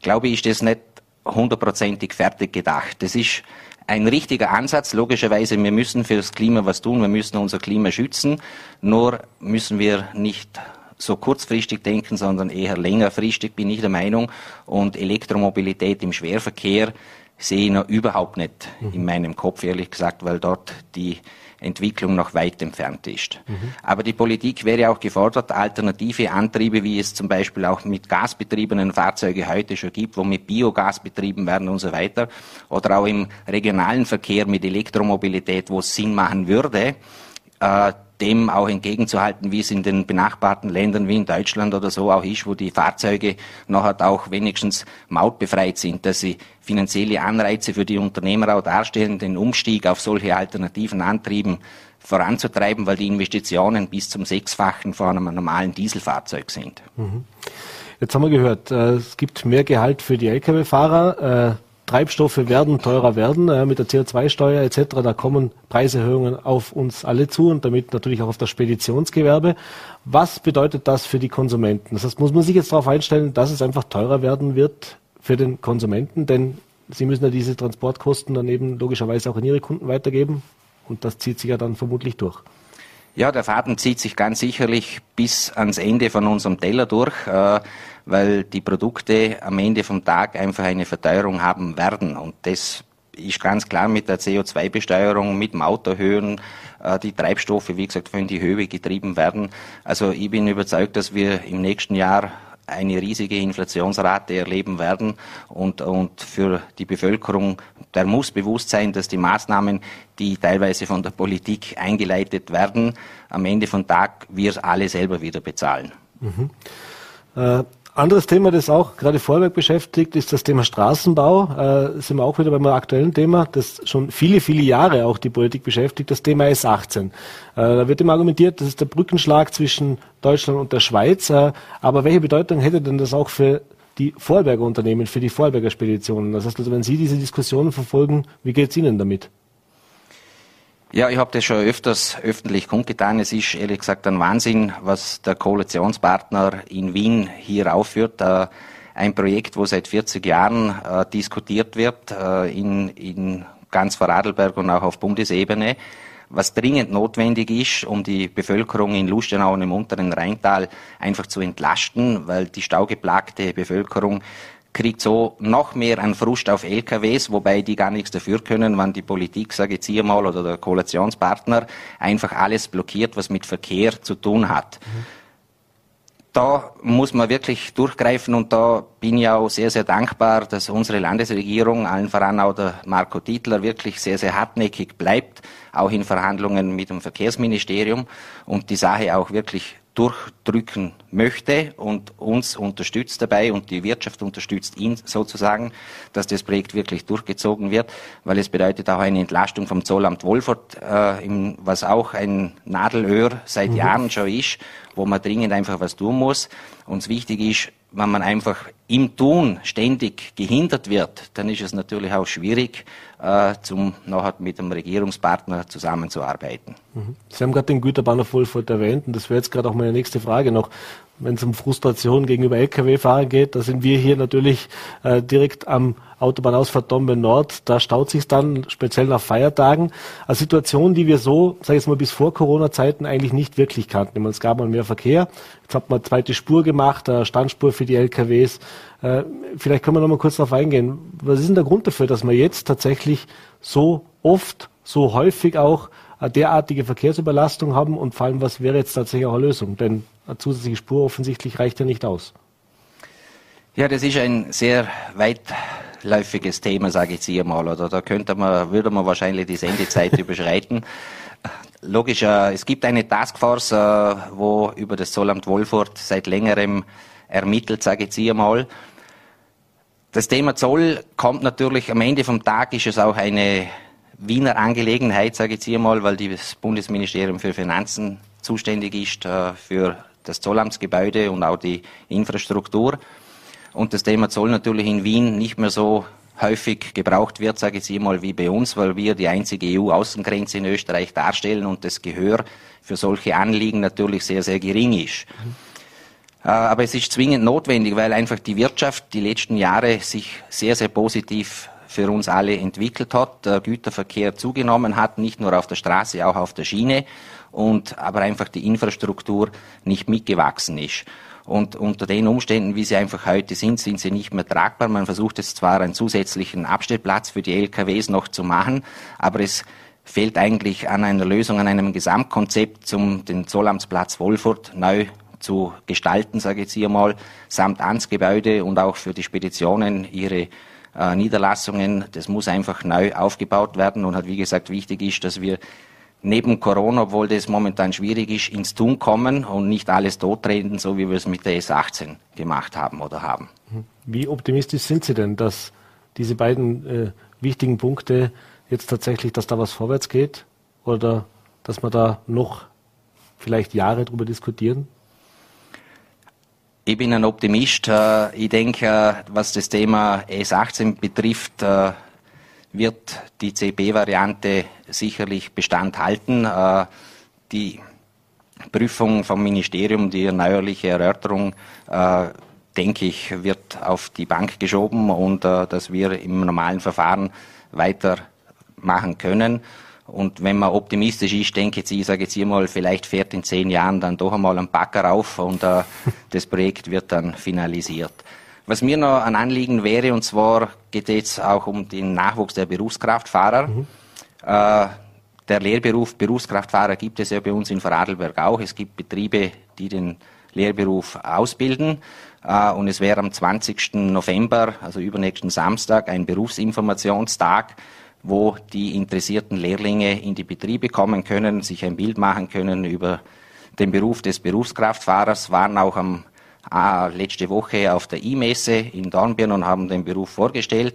glaube ich, ist das nicht hundertprozentig fertig gedacht. Das ist ein richtiger Ansatz. Logischerweise, wir müssen für das Klima was tun, wir müssen unser Klima schützen. Nur müssen wir nicht so kurzfristig denken, sondern eher längerfristig, bin ich der Meinung. Und Elektromobilität im Schwerverkehr sehe ich noch überhaupt nicht in meinem Kopf, ehrlich gesagt, weil dort die Entwicklung noch weit entfernt ist. Mhm. Aber die Politik wäre auch gefordert, alternative Antriebe, wie es zum Beispiel auch mit gasbetriebenen Fahrzeugen heute schon gibt, wo mit Biogas betrieben werden und so weiter, oder auch im regionalen Verkehr mit Elektromobilität, wo es Sinn machen würde, äh, dem auch entgegenzuhalten, wie es in den benachbarten Ländern wie in Deutschland oder so auch ist, wo die Fahrzeuge nachher auch wenigstens mautbefreit sind, dass sie finanzielle Anreize für die Unternehmer auch darstellen, den Umstieg auf solche alternativen Antrieben voranzutreiben, weil die Investitionen bis zum Sechsfachen von einem normalen Dieselfahrzeug sind. Mhm. Jetzt haben wir gehört, äh, es gibt mehr Gehalt für die Lkw-Fahrer. Treibstoffe werden teurer werden äh, mit der CO2-Steuer etc. Da kommen Preiserhöhungen auf uns alle zu und damit natürlich auch auf das Speditionsgewerbe. Was bedeutet das für die Konsumenten? Das heißt, muss man sich jetzt darauf einstellen, dass es einfach teurer werden wird für den Konsumenten, denn sie müssen ja diese Transportkosten dann eben logischerweise auch an ihre Kunden weitergeben und das zieht sich ja dann vermutlich durch. Ja, der Faden zieht sich ganz sicherlich bis ans Ende von unserem Teller durch. Äh, weil die Produkte am Ende vom Tag einfach eine Verteuerung haben werden. Und das ist ganz klar mit der CO2-Besteuerung, mit Mauterhöhen, äh, die Treibstoffe, wie gesagt, in die Höhe getrieben werden. Also ich bin überzeugt, dass wir im nächsten Jahr eine riesige Inflationsrate erleben werden und, und für die Bevölkerung, der muss bewusst sein, dass die Maßnahmen, die teilweise von der Politik eingeleitet werden, am Ende vom Tag wir alle selber wieder bezahlen. Mhm. Äh anderes Thema, das auch gerade Vorwerk beschäftigt, ist das Thema Straßenbau. Äh, sind wir auch wieder beim aktuellen Thema, das schon viele, viele Jahre auch die Politik beschäftigt, das Thema S18. Äh, da wird immer argumentiert, das ist der Brückenschlag zwischen Deutschland und der Schweiz. Äh, aber welche Bedeutung hätte denn das auch für die Vorberger Unternehmen, für die Vorberger Speditionen? Das heißt also, wenn Sie diese Diskussionen verfolgen, wie geht es Ihnen damit? Ja, ich habe das schon öfters öffentlich kundgetan. Es ist ehrlich gesagt ein Wahnsinn, was der Koalitionspartner in Wien hier aufführt. Äh, ein Projekt, wo seit 40 Jahren äh, diskutiert wird, äh, in, in ganz Vorarlberg und auch auf Bundesebene, was dringend notwendig ist, um die Bevölkerung in Lustenau und im unteren Rheintal einfach zu entlasten, weil die staugeplagte Bevölkerung kriegt so noch mehr an Frust auf LKWs, wobei die gar nichts dafür können, wenn die Politik, sage ich jetzt hier mal, oder der Koalitionspartner einfach alles blockiert, was mit Verkehr zu tun hat. Mhm. Da muss man wirklich durchgreifen und da bin ich auch sehr, sehr dankbar, dass unsere Landesregierung, allen voran auch der Marco Titler, wirklich sehr, sehr hartnäckig bleibt, auch in Verhandlungen mit dem Verkehrsministerium und die Sache auch wirklich durchdrücken möchte und uns unterstützt dabei und die Wirtschaft unterstützt ihn sozusagen, dass das Projekt wirklich durchgezogen wird, weil es bedeutet auch eine Entlastung vom Zollamt Wolfurt, äh, im, was auch ein Nadelöhr seit mhm. Jahren schon ist, wo man dringend einfach was tun muss. Uns wichtig ist, wenn man einfach im Tun ständig gehindert wird, dann ist es natürlich auch schwierig, äh, zum nachher mit dem Regierungspartner zusammenzuarbeiten. Mhm. Sie haben gerade den Güterbahnhof Wolfurt erwähnt und das wäre jetzt gerade auch meine nächste Frage noch wenn es um Frustration gegenüber Lkw-Fahrern geht, da sind wir hier natürlich äh, direkt am Autobahnausfahrt Dombe Nord. Da staut sich dann speziell nach Feiertagen. Eine Situation, die wir so, sage ich jetzt mal, bis vor Corona-Zeiten eigentlich nicht wirklich kannten. Meine, es gab mal mehr Verkehr. Jetzt hat man eine zweite Spur gemacht, eine Standspur für die Lkws. Äh, vielleicht können wir noch mal kurz darauf eingehen. Was ist denn der Grund dafür, dass man jetzt tatsächlich so oft, so häufig auch derartige Verkehrsüberlastung haben und vor allem, was wäre jetzt tatsächlich auch eine Lösung? Denn eine zusätzliche Spur offensichtlich reicht ja nicht aus. Ja, das ist ein sehr weitläufiges Thema, sage ich jetzt hier mal. Oder da könnte man, würde man wahrscheinlich die Sendezeit überschreiten. Logisch, äh, es gibt eine Taskforce, äh, wo über das Zollamt Wolfurt seit längerem ermittelt, sage ich jetzt hier mal. Das Thema Zoll kommt natürlich am Ende vom Tag ist es auch eine Wiener Angelegenheit, sage ich jetzt hier mal, weil das Bundesministerium für Finanzen zuständig ist äh, für das Zollamtsgebäude und auch die Infrastruktur. Und das Thema Zoll natürlich in Wien nicht mehr so häufig gebraucht wird, sage ich jetzt mal, wie bei uns, weil wir die einzige EU-Außengrenze in Österreich darstellen und das Gehör für solche Anliegen natürlich sehr, sehr gering ist. Mhm. Aber es ist zwingend notwendig, weil einfach die Wirtschaft die letzten Jahre sich sehr, sehr positiv für uns alle entwickelt hat, der Güterverkehr zugenommen hat, nicht nur auf der Straße, auch auf der Schiene und aber einfach die Infrastruktur nicht mitgewachsen ist. Und unter den Umständen, wie sie einfach heute sind, sind sie nicht mehr tragbar. Man versucht jetzt zwar einen zusätzlichen Abstellplatz für die LKWs noch zu machen, aber es fehlt eigentlich an einer Lösung, an einem Gesamtkonzept, um den Zollamtsplatz Wolfurt neu zu gestalten, sage ich jetzt hier mal, samt Amtsgebäude und auch für die Speditionen ihre äh, Niederlassungen. Das muss einfach neu aufgebaut werden und hat, wie gesagt, wichtig ist, dass wir neben Corona, obwohl das momentan schwierig ist, ins Tun kommen und nicht alles totreden, so wie wir es mit der S18 gemacht haben oder haben. Wie optimistisch sind Sie denn, dass diese beiden äh, wichtigen Punkte jetzt tatsächlich, dass da was vorwärts geht oder dass wir da noch vielleicht Jahre drüber diskutieren? Ich bin ein Optimist. Äh, ich denke, was das Thema S18 betrifft, äh, wird die CB-Variante sicherlich Bestand halten. Äh, die Prüfung vom Ministerium, die erneuerliche Erörterung, denke ich, wird auf die Bank geschoben und dass wir im normalen Verfahren weitermachen können. Und wenn man optimistisch ist, denke ich, ich sage jetzt hier mal, vielleicht fährt in zehn Jahren dann doch einmal ein Backer auf und äh, das Projekt wird dann finalisiert. Was mir noch ein Anliegen wäre, und zwar geht es jetzt auch um den Nachwuchs der Berufskraftfahrer. Mhm. Äh, der Lehrberuf Berufskraftfahrer gibt es ja bei uns in Vorarlberg auch. Es gibt Betriebe, die den Lehrberuf ausbilden. Äh, und es wäre am 20. November, also übernächsten Samstag, ein Berufsinformationstag, wo die interessierten Lehrlinge in die Betriebe kommen können, sich ein Bild machen können über den Beruf des Berufskraftfahrers, waren auch am Ah, letzte Woche auf der E-Messe in Dornbirn und haben den Beruf vorgestellt.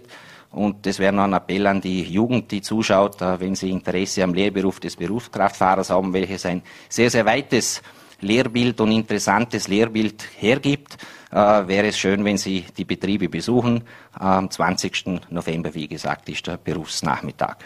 Und das wäre noch ein Appell an die Jugend, die zuschaut, wenn sie Interesse am Lehrberuf des Berufskraftfahrers haben, welches ein sehr, sehr weites Lehrbild und interessantes Lehrbild hergibt, äh, wäre es schön, wenn Sie die Betriebe besuchen. Am 20. November, wie gesagt, ist der Berufsnachmittag.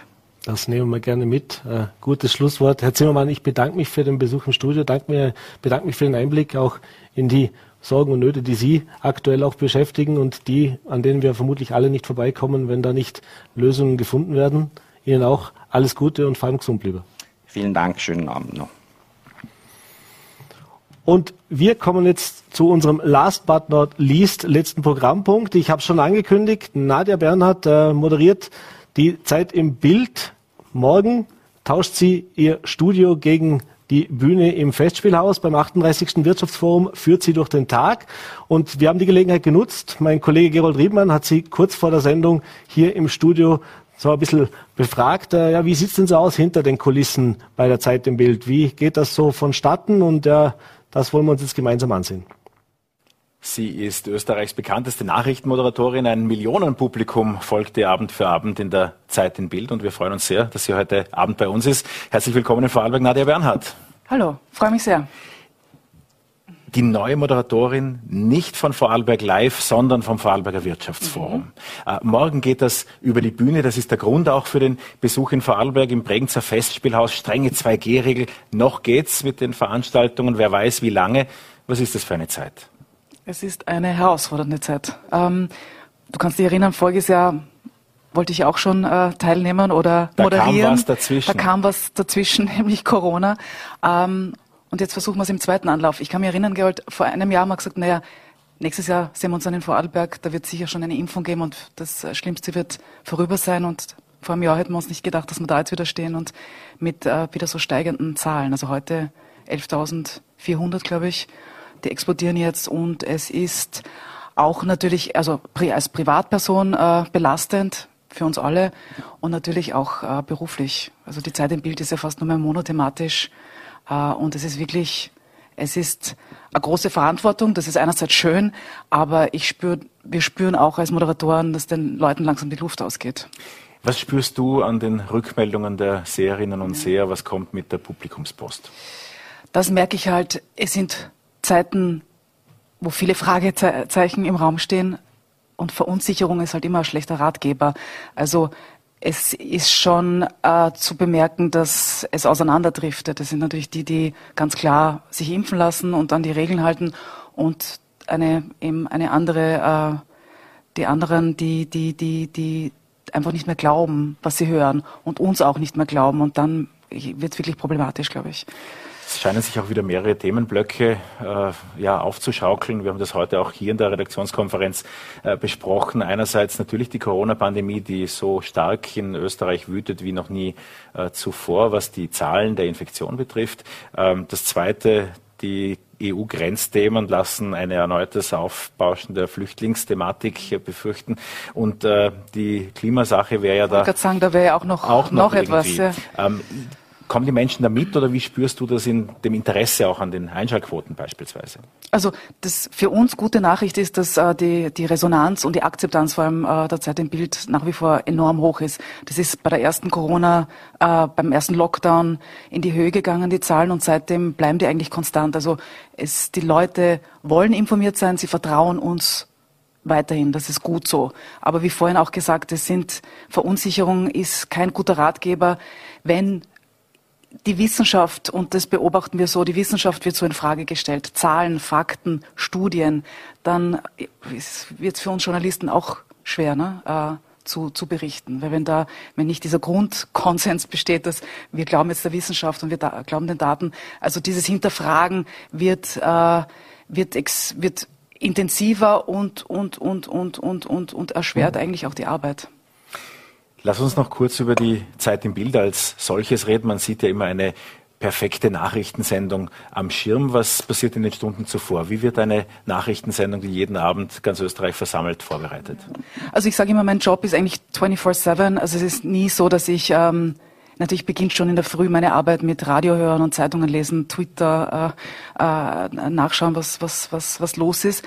Das nehmen wir gerne mit. Äh, gutes Schlusswort. Herr Zimmermann, ich bedanke mich für den Besuch im Studio, danke mir, bedanke mich für den Einblick auch in die Sorgen und Nöte, die Sie aktuell auch beschäftigen und die, an denen wir vermutlich alle nicht vorbeikommen, wenn da nicht Lösungen gefunden werden. Ihnen auch alles Gute und vor allem gesund bleiben. Vielen Dank, schönen Abend noch. Und wir kommen jetzt zu unserem last but not least letzten Programmpunkt. Ich habe schon angekündigt, Nadja Bernhard äh, moderiert die Zeit im Bild. Morgen tauscht sie ihr Studio gegen die Bühne im Festspielhaus beim 38. Wirtschaftsforum führt sie durch den Tag. Und wir haben die Gelegenheit genutzt. Mein Kollege Gerold Riedmann hat sie kurz vor der Sendung hier im Studio so ein bisschen befragt. Äh, ja, wie sieht's denn so aus hinter den Kulissen bei der Zeit im Bild? Wie geht das so vonstatten? Und ja, Das wollen wir uns jetzt gemeinsam ansehen. Sie ist Österreichs bekannteste Nachrichtenmoderatorin. Ein Millionenpublikum folgt ihr Abend für Abend in der Zeit in Bild und wir freuen uns sehr, dass sie heute Abend bei uns ist. Herzlich willkommen in Vorarlberg, Nadia Bernhardt. Hallo, freue mich sehr. Die neue Moderatorin nicht von Vorarlberg Live, sondern vom Vorarlberger Wirtschaftsforum. Mhm. Äh, morgen geht das über die Bühne. Das ist der Grund auch für den Besuch in Vorarlberg im Bregenzer Festspielhaus. Strenge 2G-Regel. Noch geht's mit den Veranstaltungen. Wer weiß, wie lange. Was ist das für eine Zeit? Es ist eine herausfordernde Zeit. Ähm, du kannst dich erinnern, voriges Jahr wollte ich auch schon äh, teilnehmen oder da moderieren. Da kam was dazwischen. Da kam was dazwischen, nämlich Corona. Ähm, und jetzt versuchen wir es im zweiten Anlauf. Ich kann mich erinnern, Gerold, vor einem Jahr haben wir gesagt, naja, nächstes Jahr sehen wir uns dann in Vorarlberg, da wird sicher schon eine Impfung geben und das Schlimmste wird vorüber sein. Und vor einem Jahr hätten wir uns nicht gedacht, dass wir da jetzt wieder stehen und mit äh, wieder so steigenden Zahlen. Also heute 11.400, glaube ich die explodieren jetzt und es ist auch natürlich, also als Privatperson äh, belastend für uns alle und natürlich auch äh, beruflich. Also die Zeit im Bild ist ja fast nur mehr monothematisch und es ist wirklich, es ist eine große Verantwortung. Das ist einerseits schön, aber ich spür, wir spüren auch als Moderatoren, dass den Leuten langsam die Luft ausgeht. Was spürst du an den Rückmeldungen der Seherinnen und Seher? Was kommt mit der Publikumspost? Das merke ich halt. Es sind Zeiten, wo viele Fragezeichen im Raum stehen und Verunsicherung ist halt immer ein schlechter Ratgeber. Also es ist schon äh, zu bemerken, dass es auseinanderdriftet. Das sind natürlich die, die ganz klar sich impfen lassen und an die Regeln halten und eine eben eine andere, äh, die anderen, die, die, die, die einfach nicht mehr glauben, was sie hören und uns auch nicht mehr glauben und dann wird wirklich problematisch, glaube ich. Es scheinen sich auch wieder mehrere Themenblöcke äh, ja, aufzuschaukeln. Wir haben das heute auch hier in der Redaktionskonferenz äh, besprochen. Einerseits natürlich die Corona-Pandemie, die so stark in Österreich wütet wie noch nie äh, zuvor, was die Zahlen der Infektion betrifft. Ähm, das Zweite, die EU-Grenzthemen lassen eine erneutes Aufbauschen der Flüchtlingsthematik befürchten. Und äh, die Klimasache wäre ja da. Ich sagen, da wäre ja auch noch, auch noch, noch etwas. Ja. Ähm, Kommen die Menschen da mit oder wie spürst du das in dem Interesse auch an den Einschaltquoten beispielsweise? Also das für uns gute Nachricht ist, dass äh, die, die Resonanz und die Akzeptanz vor allem äh, der Zeit im Bild nach wie vor enorm hoch ist. Das ist bei der ersten Corona, äh, beim ersten Lockdown in die Höhe gegangen, die Zahlen, und seitdem bleiben die eigentlich konstant. Also es, die Leute wollen informiert sein, sie vertrauen uns weiterhin. Das ist gut so. Aber wie vorhin auch gesagt, es sind Verunsicherung ist kein guter Ratgeber, wenn die Wissenschaft, und das beobachten wir so, die Wissenschaft wird so in Frage gestellt. Zahlen, Fakten, Studien, dann wird es für uns Journalisten auch schwer, ne? Äh, zu, zu berichten. Weil wenn da, wenn nicht dieser Grundkonsens besteht, dass wir glauben jetzt der Wissenschaft und wir da, glauben den Daten, also dieses Hinterfragen wird, äh, wird, ex, wird intensiver und, und, und, und, und, und, und erschwert eigentlich auch die Arbeit. Lass uns noch kurz über die Zeit im Bild als solches reden. Man sieht ja immer eine perfekte Nachrichtensendung am Schirm. Was passiert in den Stunden zuvor? Wie wird eine Nachrichtensendung, die jeden Abend ganz Österreich versammelt, vorbereitet? Also ich sage immer, mein Job ist eigentlich 24-7. Also es ist nie so, dass ich... Ähm Natürlich beginnt schon in der Früh meine Arbeit mit Radio hören und Zeitungen lesen, Twitter äh, äh, nachschauen, was, was, was, was los ist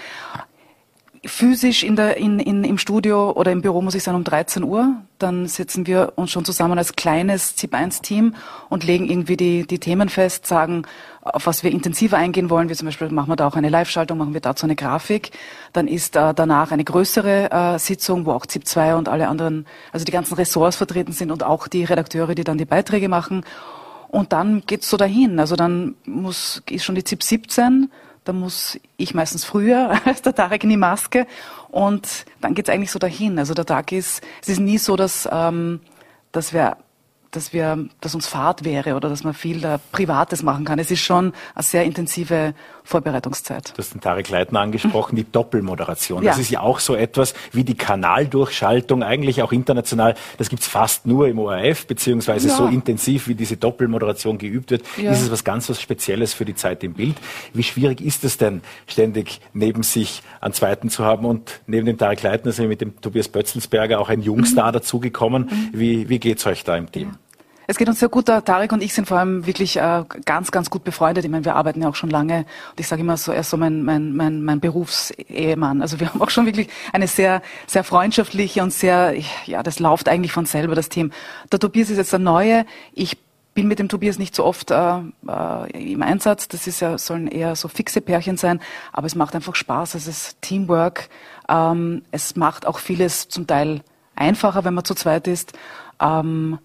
physisch in der, in, in, im Studio oder im Büro muss ich sein um 13 Uhr. Dann setzen wir uns schon zusammen als kleines ZIP-1-Team und legen irgendwie die, die Themen fest, sagen, auf was wir intensiver eingehen wollen. Wie zum Beispiel machen wir da auch eine Live-Schaltung, machen wir dazu eine Grafik. Dann ist äh, danach eine größere äh, Sitzung, wo auch ZIP2 und alle anderen, also die ganzen Ressorts vertreten sind und auch die Redakteure, die dann die Beiträge machen. Und dann geht's so dahin. Also dann muss, ist schon die ZIP 17 da muss ich meistens früher als der Tarek in die Maske und dann geht's eigentlich so dahin. Also der Tag ist, es ist nie so, dass, ähm, dass wir dass wir, dass uns Fahrt wäre oder dass man viel da Privates machen kann. Es ist schon eine sehr intensive Vorbereitungszeit. Du hast den Tarek Leitner angesprochen, die Doppelmoderation. Ja. Das ist ja auch so etwas wie die Kanaldurchschaltung, eigentlich auch international. Das gibt's fast nur im ORF, beziehungsweise ja. so intensiv, wie diese Doppelmoderation geübt wird. Ja. Ist es was ganz was Spezielles für die Zeit im Bild. Wie schwierig ist es denn, ständig neben sich einen zweiten zu haben? Und neben dem Tarek Leitner sind wir mit dem Tobias Bötzelsberger auch ein Jungstar mhm. dazugekommen. Mhm. Wie, wie geht's euch da im Team? Es geht uns sehr gut. Tarek und ich sind vor allem wirklich äh, ganz, ganz gut befreundet. Ich meine, wir arbeiten ja auch schon lange. Und ich sage immer so, er ist so mein, mein, mein, mein Berufsehemann. Also wir haben auch schon wirklich eine sehr, sehr freundschaftliche und sehr, ja, das läuft eigentlich von selber, das Team. Der Tobias ist jetzt der Neue. Ich bin mit dem Tobias nicht so oft äh, äh, im Einsatz. Das ist ja, sollen eher so fixe Pärchen sein. Aber es macht einfach Spaß. Es ist Teamwork. Ähm, es macht auch vieles zum Teil einfacher, wenn man zu zweit ist. Ähm,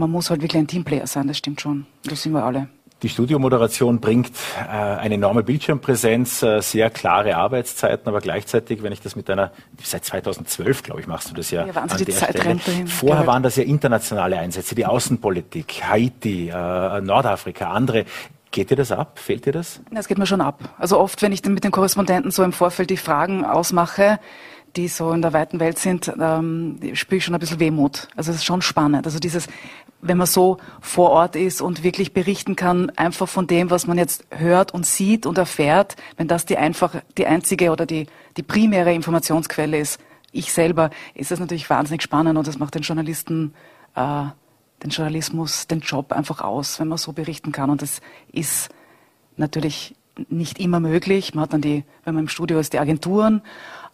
man muss halt wirklich ein Teamplayer sein, das stimmt schon. Das sind wir alle. Die Studiomoderation bringt äh, eine enorme Bildschirmpräsenz, äh, sehr klare Arbeitszeiten, aber gleichzeitig, wenn ich das mit einer, seit 2012, glaube ich, machst du das ja, ja an der Stelle. Vorher waren das ja internationale Einsätze, die Außenpolitik, Haiti, äh, Nordafrika, andere. Geht dir das ab? Fehlt dir das? Das geht mir schon ab. Also oft, wenn ich dann mit den Korrespondenten so im Vorfeld die Fragen ausmache, die so in der weiten Welt sind, ähm, spüre ich schon ein bisschen Wehmut. Also es ist schon spannend. Also dieses, wenn man so vor Ort ist und wirklich berichten kann, einfach von dem, was man jetzt hört und sieht und erfährt, wenn das die einfach die einzige oder die, die primäre Informationsquelle ist, ich selber, ist das natürlich wahnsinnig spannend und das macht den Journalisten, äh, den Journalismus, den Job einfach aus, wenn man so berichten kann. Und das ist natürlich nicht immer möglich. Man hat dann die, wenn man im Studio ist, die Agenturen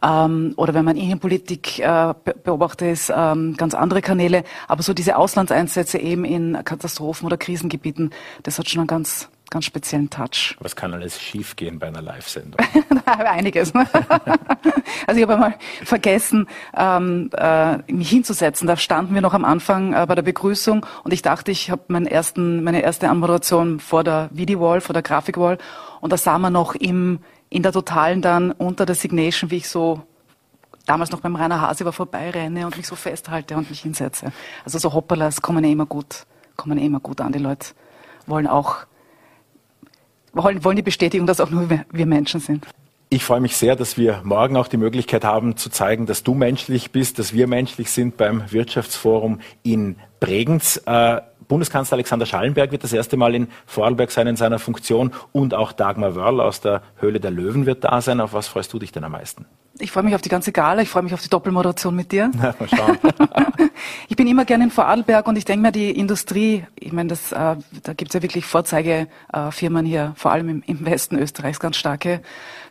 ähm, oder wenn man Innenpolitik äh, beobachtet, ist ähm, ganz andere Kanäle. Aber so diese Auslandseinsätze eben in Katastrophen oder Krisengebieten, das hat schon einen ganz ganz speziellen Touch. Was kann alles schiefgehen bei einer Live-Sendung? Einiges. Ne? also ich habe einmal vergessen, ähm, äh, mich hinzusetzen. Da standen wir noch am Anfang äh, bei der Begrüßung und ich dachte, ich habe meinen ersten, meine erste Anmoderation vor der Video-Wall, vor der Grafik-Wall und da sah man noch im, in der Totalen dann unter der Signation, wie ich so damals noch beim Rainer Hase war vorbeirenne und mich so festhalte und mich hinsetze. Also so Hopperlas kommen eh immer gut, kommen eh immer gut an. Die Leute wollen auch, wollen, wollen die Bestätigung, dass auch nur wir, wir Menschen sind. Ich freue mich sehr, dass wir morgen auch die Möglichkeit haben zu zeigen, dass du menschlich bist, dass wir menschlich sind beim Wirtschaftsforum in Bregenz. Äh, Bundeskanzler Alexander Schallenberg wird das erste Mal in Vorarlberg sein in seiner Funktion und auch Dagmar Wörl aus der Höhle der Löwen wird da sein. Auf was freust du dich denn am meisten? Ich freue mich auf die ganze Gala, ich freue mich auf die Doppelmoderation mit dir. Na, mal schauen. ich bin immer gerne in Vorarlberg und ich denke mir, die Industrie, ich meine, das, äh, da gibt's ja wirklich Vorzeigefirmen hier, vor allem im, im Westen Österreichs, ganz starke,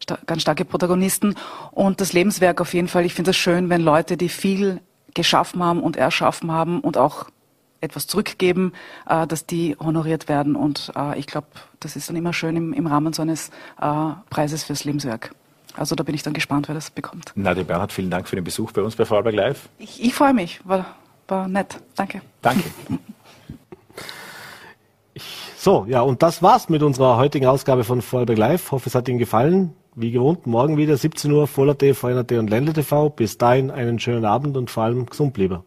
sta ganz starke Protagonisten. Und das Lebenswerk auf jeden Fall, ich finde es schön, wenn Leute, die viel geschaffen haben und erschaffen haben und auch etwas zurückgeben, äh, dass die honoriert werden. Und äh, ich glaube, das ist dann immer schön im, im Rahmen so eines äh, Preises fürs Lebenswerk. Also da bin ich dann gespannt, wer das bekommt. Nadja Bernhard, vielen Dank für den Besuch bei uns bei Vorarlberg Live. Ich, ich freue mich, war, war nett. Danke. Danke. so, ja, und das war's mit unserer heutigen Ausgabe von Vorarlberg Live. Hoffe, es hat Ihnen gefallen. Wie gewohnt, morgen wieder 17 Uhr, Voller TV, VNRT und Ländle TV. Bis dahin einen schönen Abend und vor allem gesund bleiben.